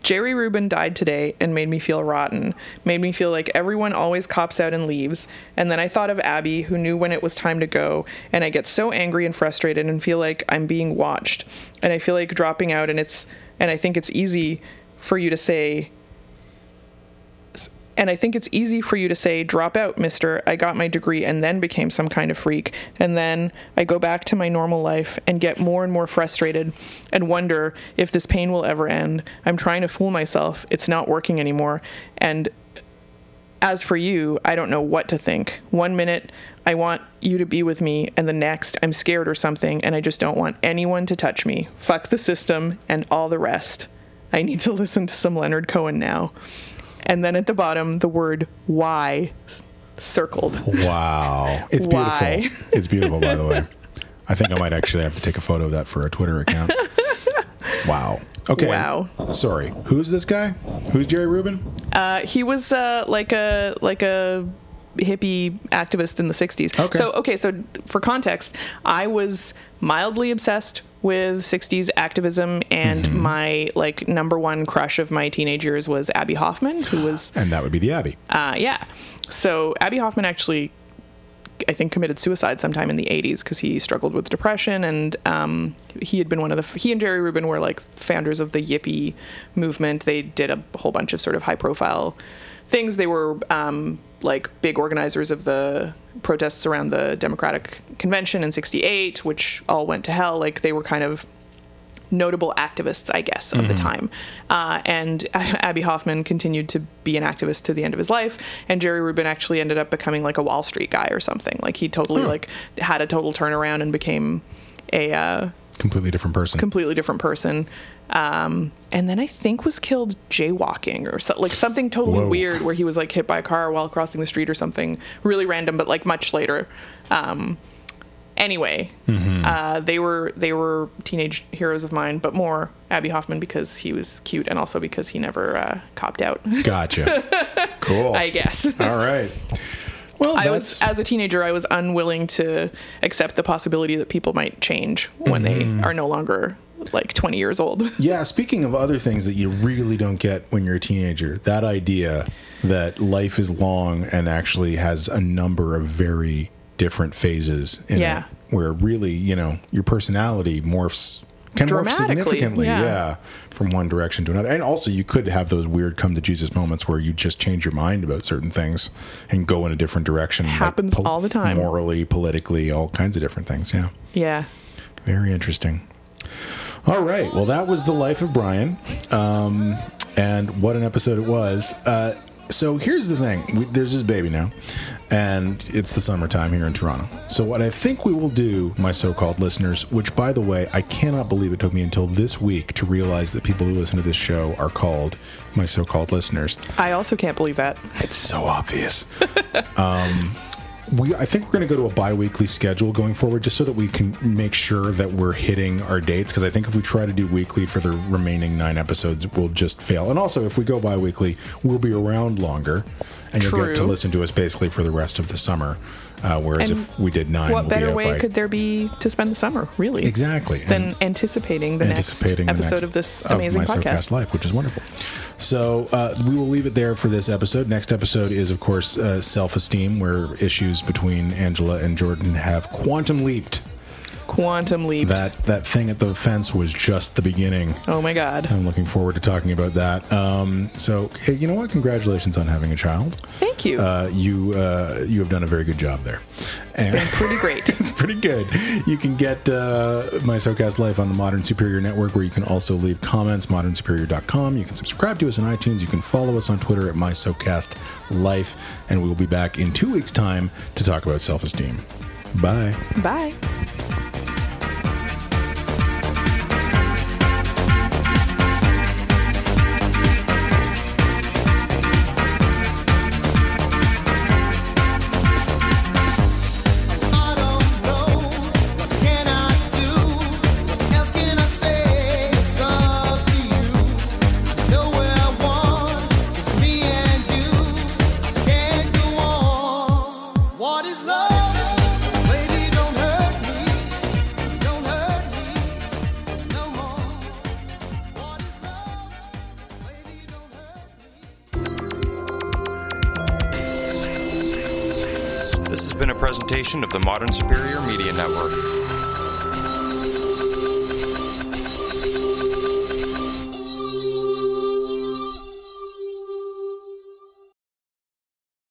Jerry Rubin died today and made me feel rotten, made me feel like everyone always cops out and leaves. And then I thought of Abbie, who knew when it was time to go, and I get so angry and frustrated and feel like I'm being watched. And I feel like dropping out, and it's, and I think it's easy for you to say, and I think it's easy for you to say, drop out, mister. I got my degree and then became some kind of freak. And then I go back to my normal life and get more and more frustrated and wonder if this pain will ever end. I'm trying to fool myself. It's not working anymore. And as for you, I don't know what to think. One minute, I want you to be with me, and the next, I'm scared or something, and I just don't want anyone to touch me. Fuck the system and all the rest. I need to listen to some Leonard Cohen now. And then at the bottom, the word why circled. Wow, it's beautiful. It's beautiful, by the way. I think I might actually have to take a photo of that for a Twitter account. Wow. Okay. Wow. Sorry. Who's this guy? Who's Jerry Rubin? Uh, he was uh, like a like a hippie activist in the 60s. Okay. So okay, so for context, I was mildly obsessed with 60s activism and Mm-hmm. my like number one crush of my teenage years was Abbie Hoffman, who was And that would be the Abbie. uh, yeah. So Abbie Hoffman actually, I think, committed suicide sometime in the 80s because he struggled with depression, and um, he had been one of the. He and Jerry Rubin were like founders of the Yippie movement. They did a whole bunch of sort of high-profile things. They were um, like big organizers of the protests around the Democratic Convention in '68, which all went to hell. Like they were kind of notable activists, I guess, of the time. Uh, and Abbie Hoffman continued to be an activist to the end of his life. And Jerry Rubin actually ended up becoming like a Wall Street guy or something. Like he totally like had a total turnaround and became a uh, Completely different person. completely different person. Um, and then I think was killed jaywalking or so, like something totally Whoa. weird where he was like hit by a car while crossing the street or something really random, but like much later. Um, anyway, Mm-hmm. uh, they were they were teenage heroes of mine, but more Abbie Hoffman because he was cute and also because he never uh, copped out. Gotcha. Cool. I guess. All right. Well, I was as a teenager, I was unwilling to accept the possibility that people might change when Mm-hmm. they are no longer like 20 years old. Yeah, speaking of other things that you really don't get when you're a teenager, that idea that life is long and actually has a number of very different phases in Yeah. it, where really, you know, your personality morphs can morph significantly, yeah. yeah. from one direction to another. And also, you could have those weird come to Jesus moments where you just change your mind about certain things and go in a different direction. like Happens all the time. Morally, politically, all kinds of different things. Yeah. Yeah. Very interesting. All right. Well, that was the life of Brian, um, and what an episode it was. Uh, so here's the thing: we, there's this baby now, and it's the summertime here in Toronto. So what I think we will do, my so-called listeners, which by the way, I cannot believe it took me until this week to realize that people who listen to this show are called my so-called listeners. I also can't believe that. It's so obvious. um, we, I think we're going to go to a bi-weekly schedule going forward, just so that we can make sure that we're hitting our dates. Because I think if we try to do weekly for the remaining nine episodes, we'll just fail. And also, if we go bi-weekly, we'll be around longer, and you'll get to listen to us basically for the rest of the summer. Uh, whereas And if we did nine, What we'll better be way by- could there be to spend the summer, really? exactly Than And- anticipating the anticipating next the episode next- of this of amazing my podcast. Life, which is wonderful. So uh, we will leave it there for this episode. Next episode is, of course, uh, self-esteem, where issues between Angela and Jordan have quantum leaped. Quantum leap. That that thing at the fence was just the beginning. oh my god. I'm looking forward to talking about that. Um, so, hey, you know what? Congratulations on having a child. Thank you. Uh, you uh, you have done a very good job there. And- Been pretty great. pretty good. You can get uh, my SoCast Life on the Modern Superior Network, where you can also leave comments, modernsuperior.com. You can subscribe to us on iTunes. You can follow us on Twitter at my SoCast Life. And we will be back in two weeks' time to talk about self esteem. Bye. Bye. Modern Superior Media Network.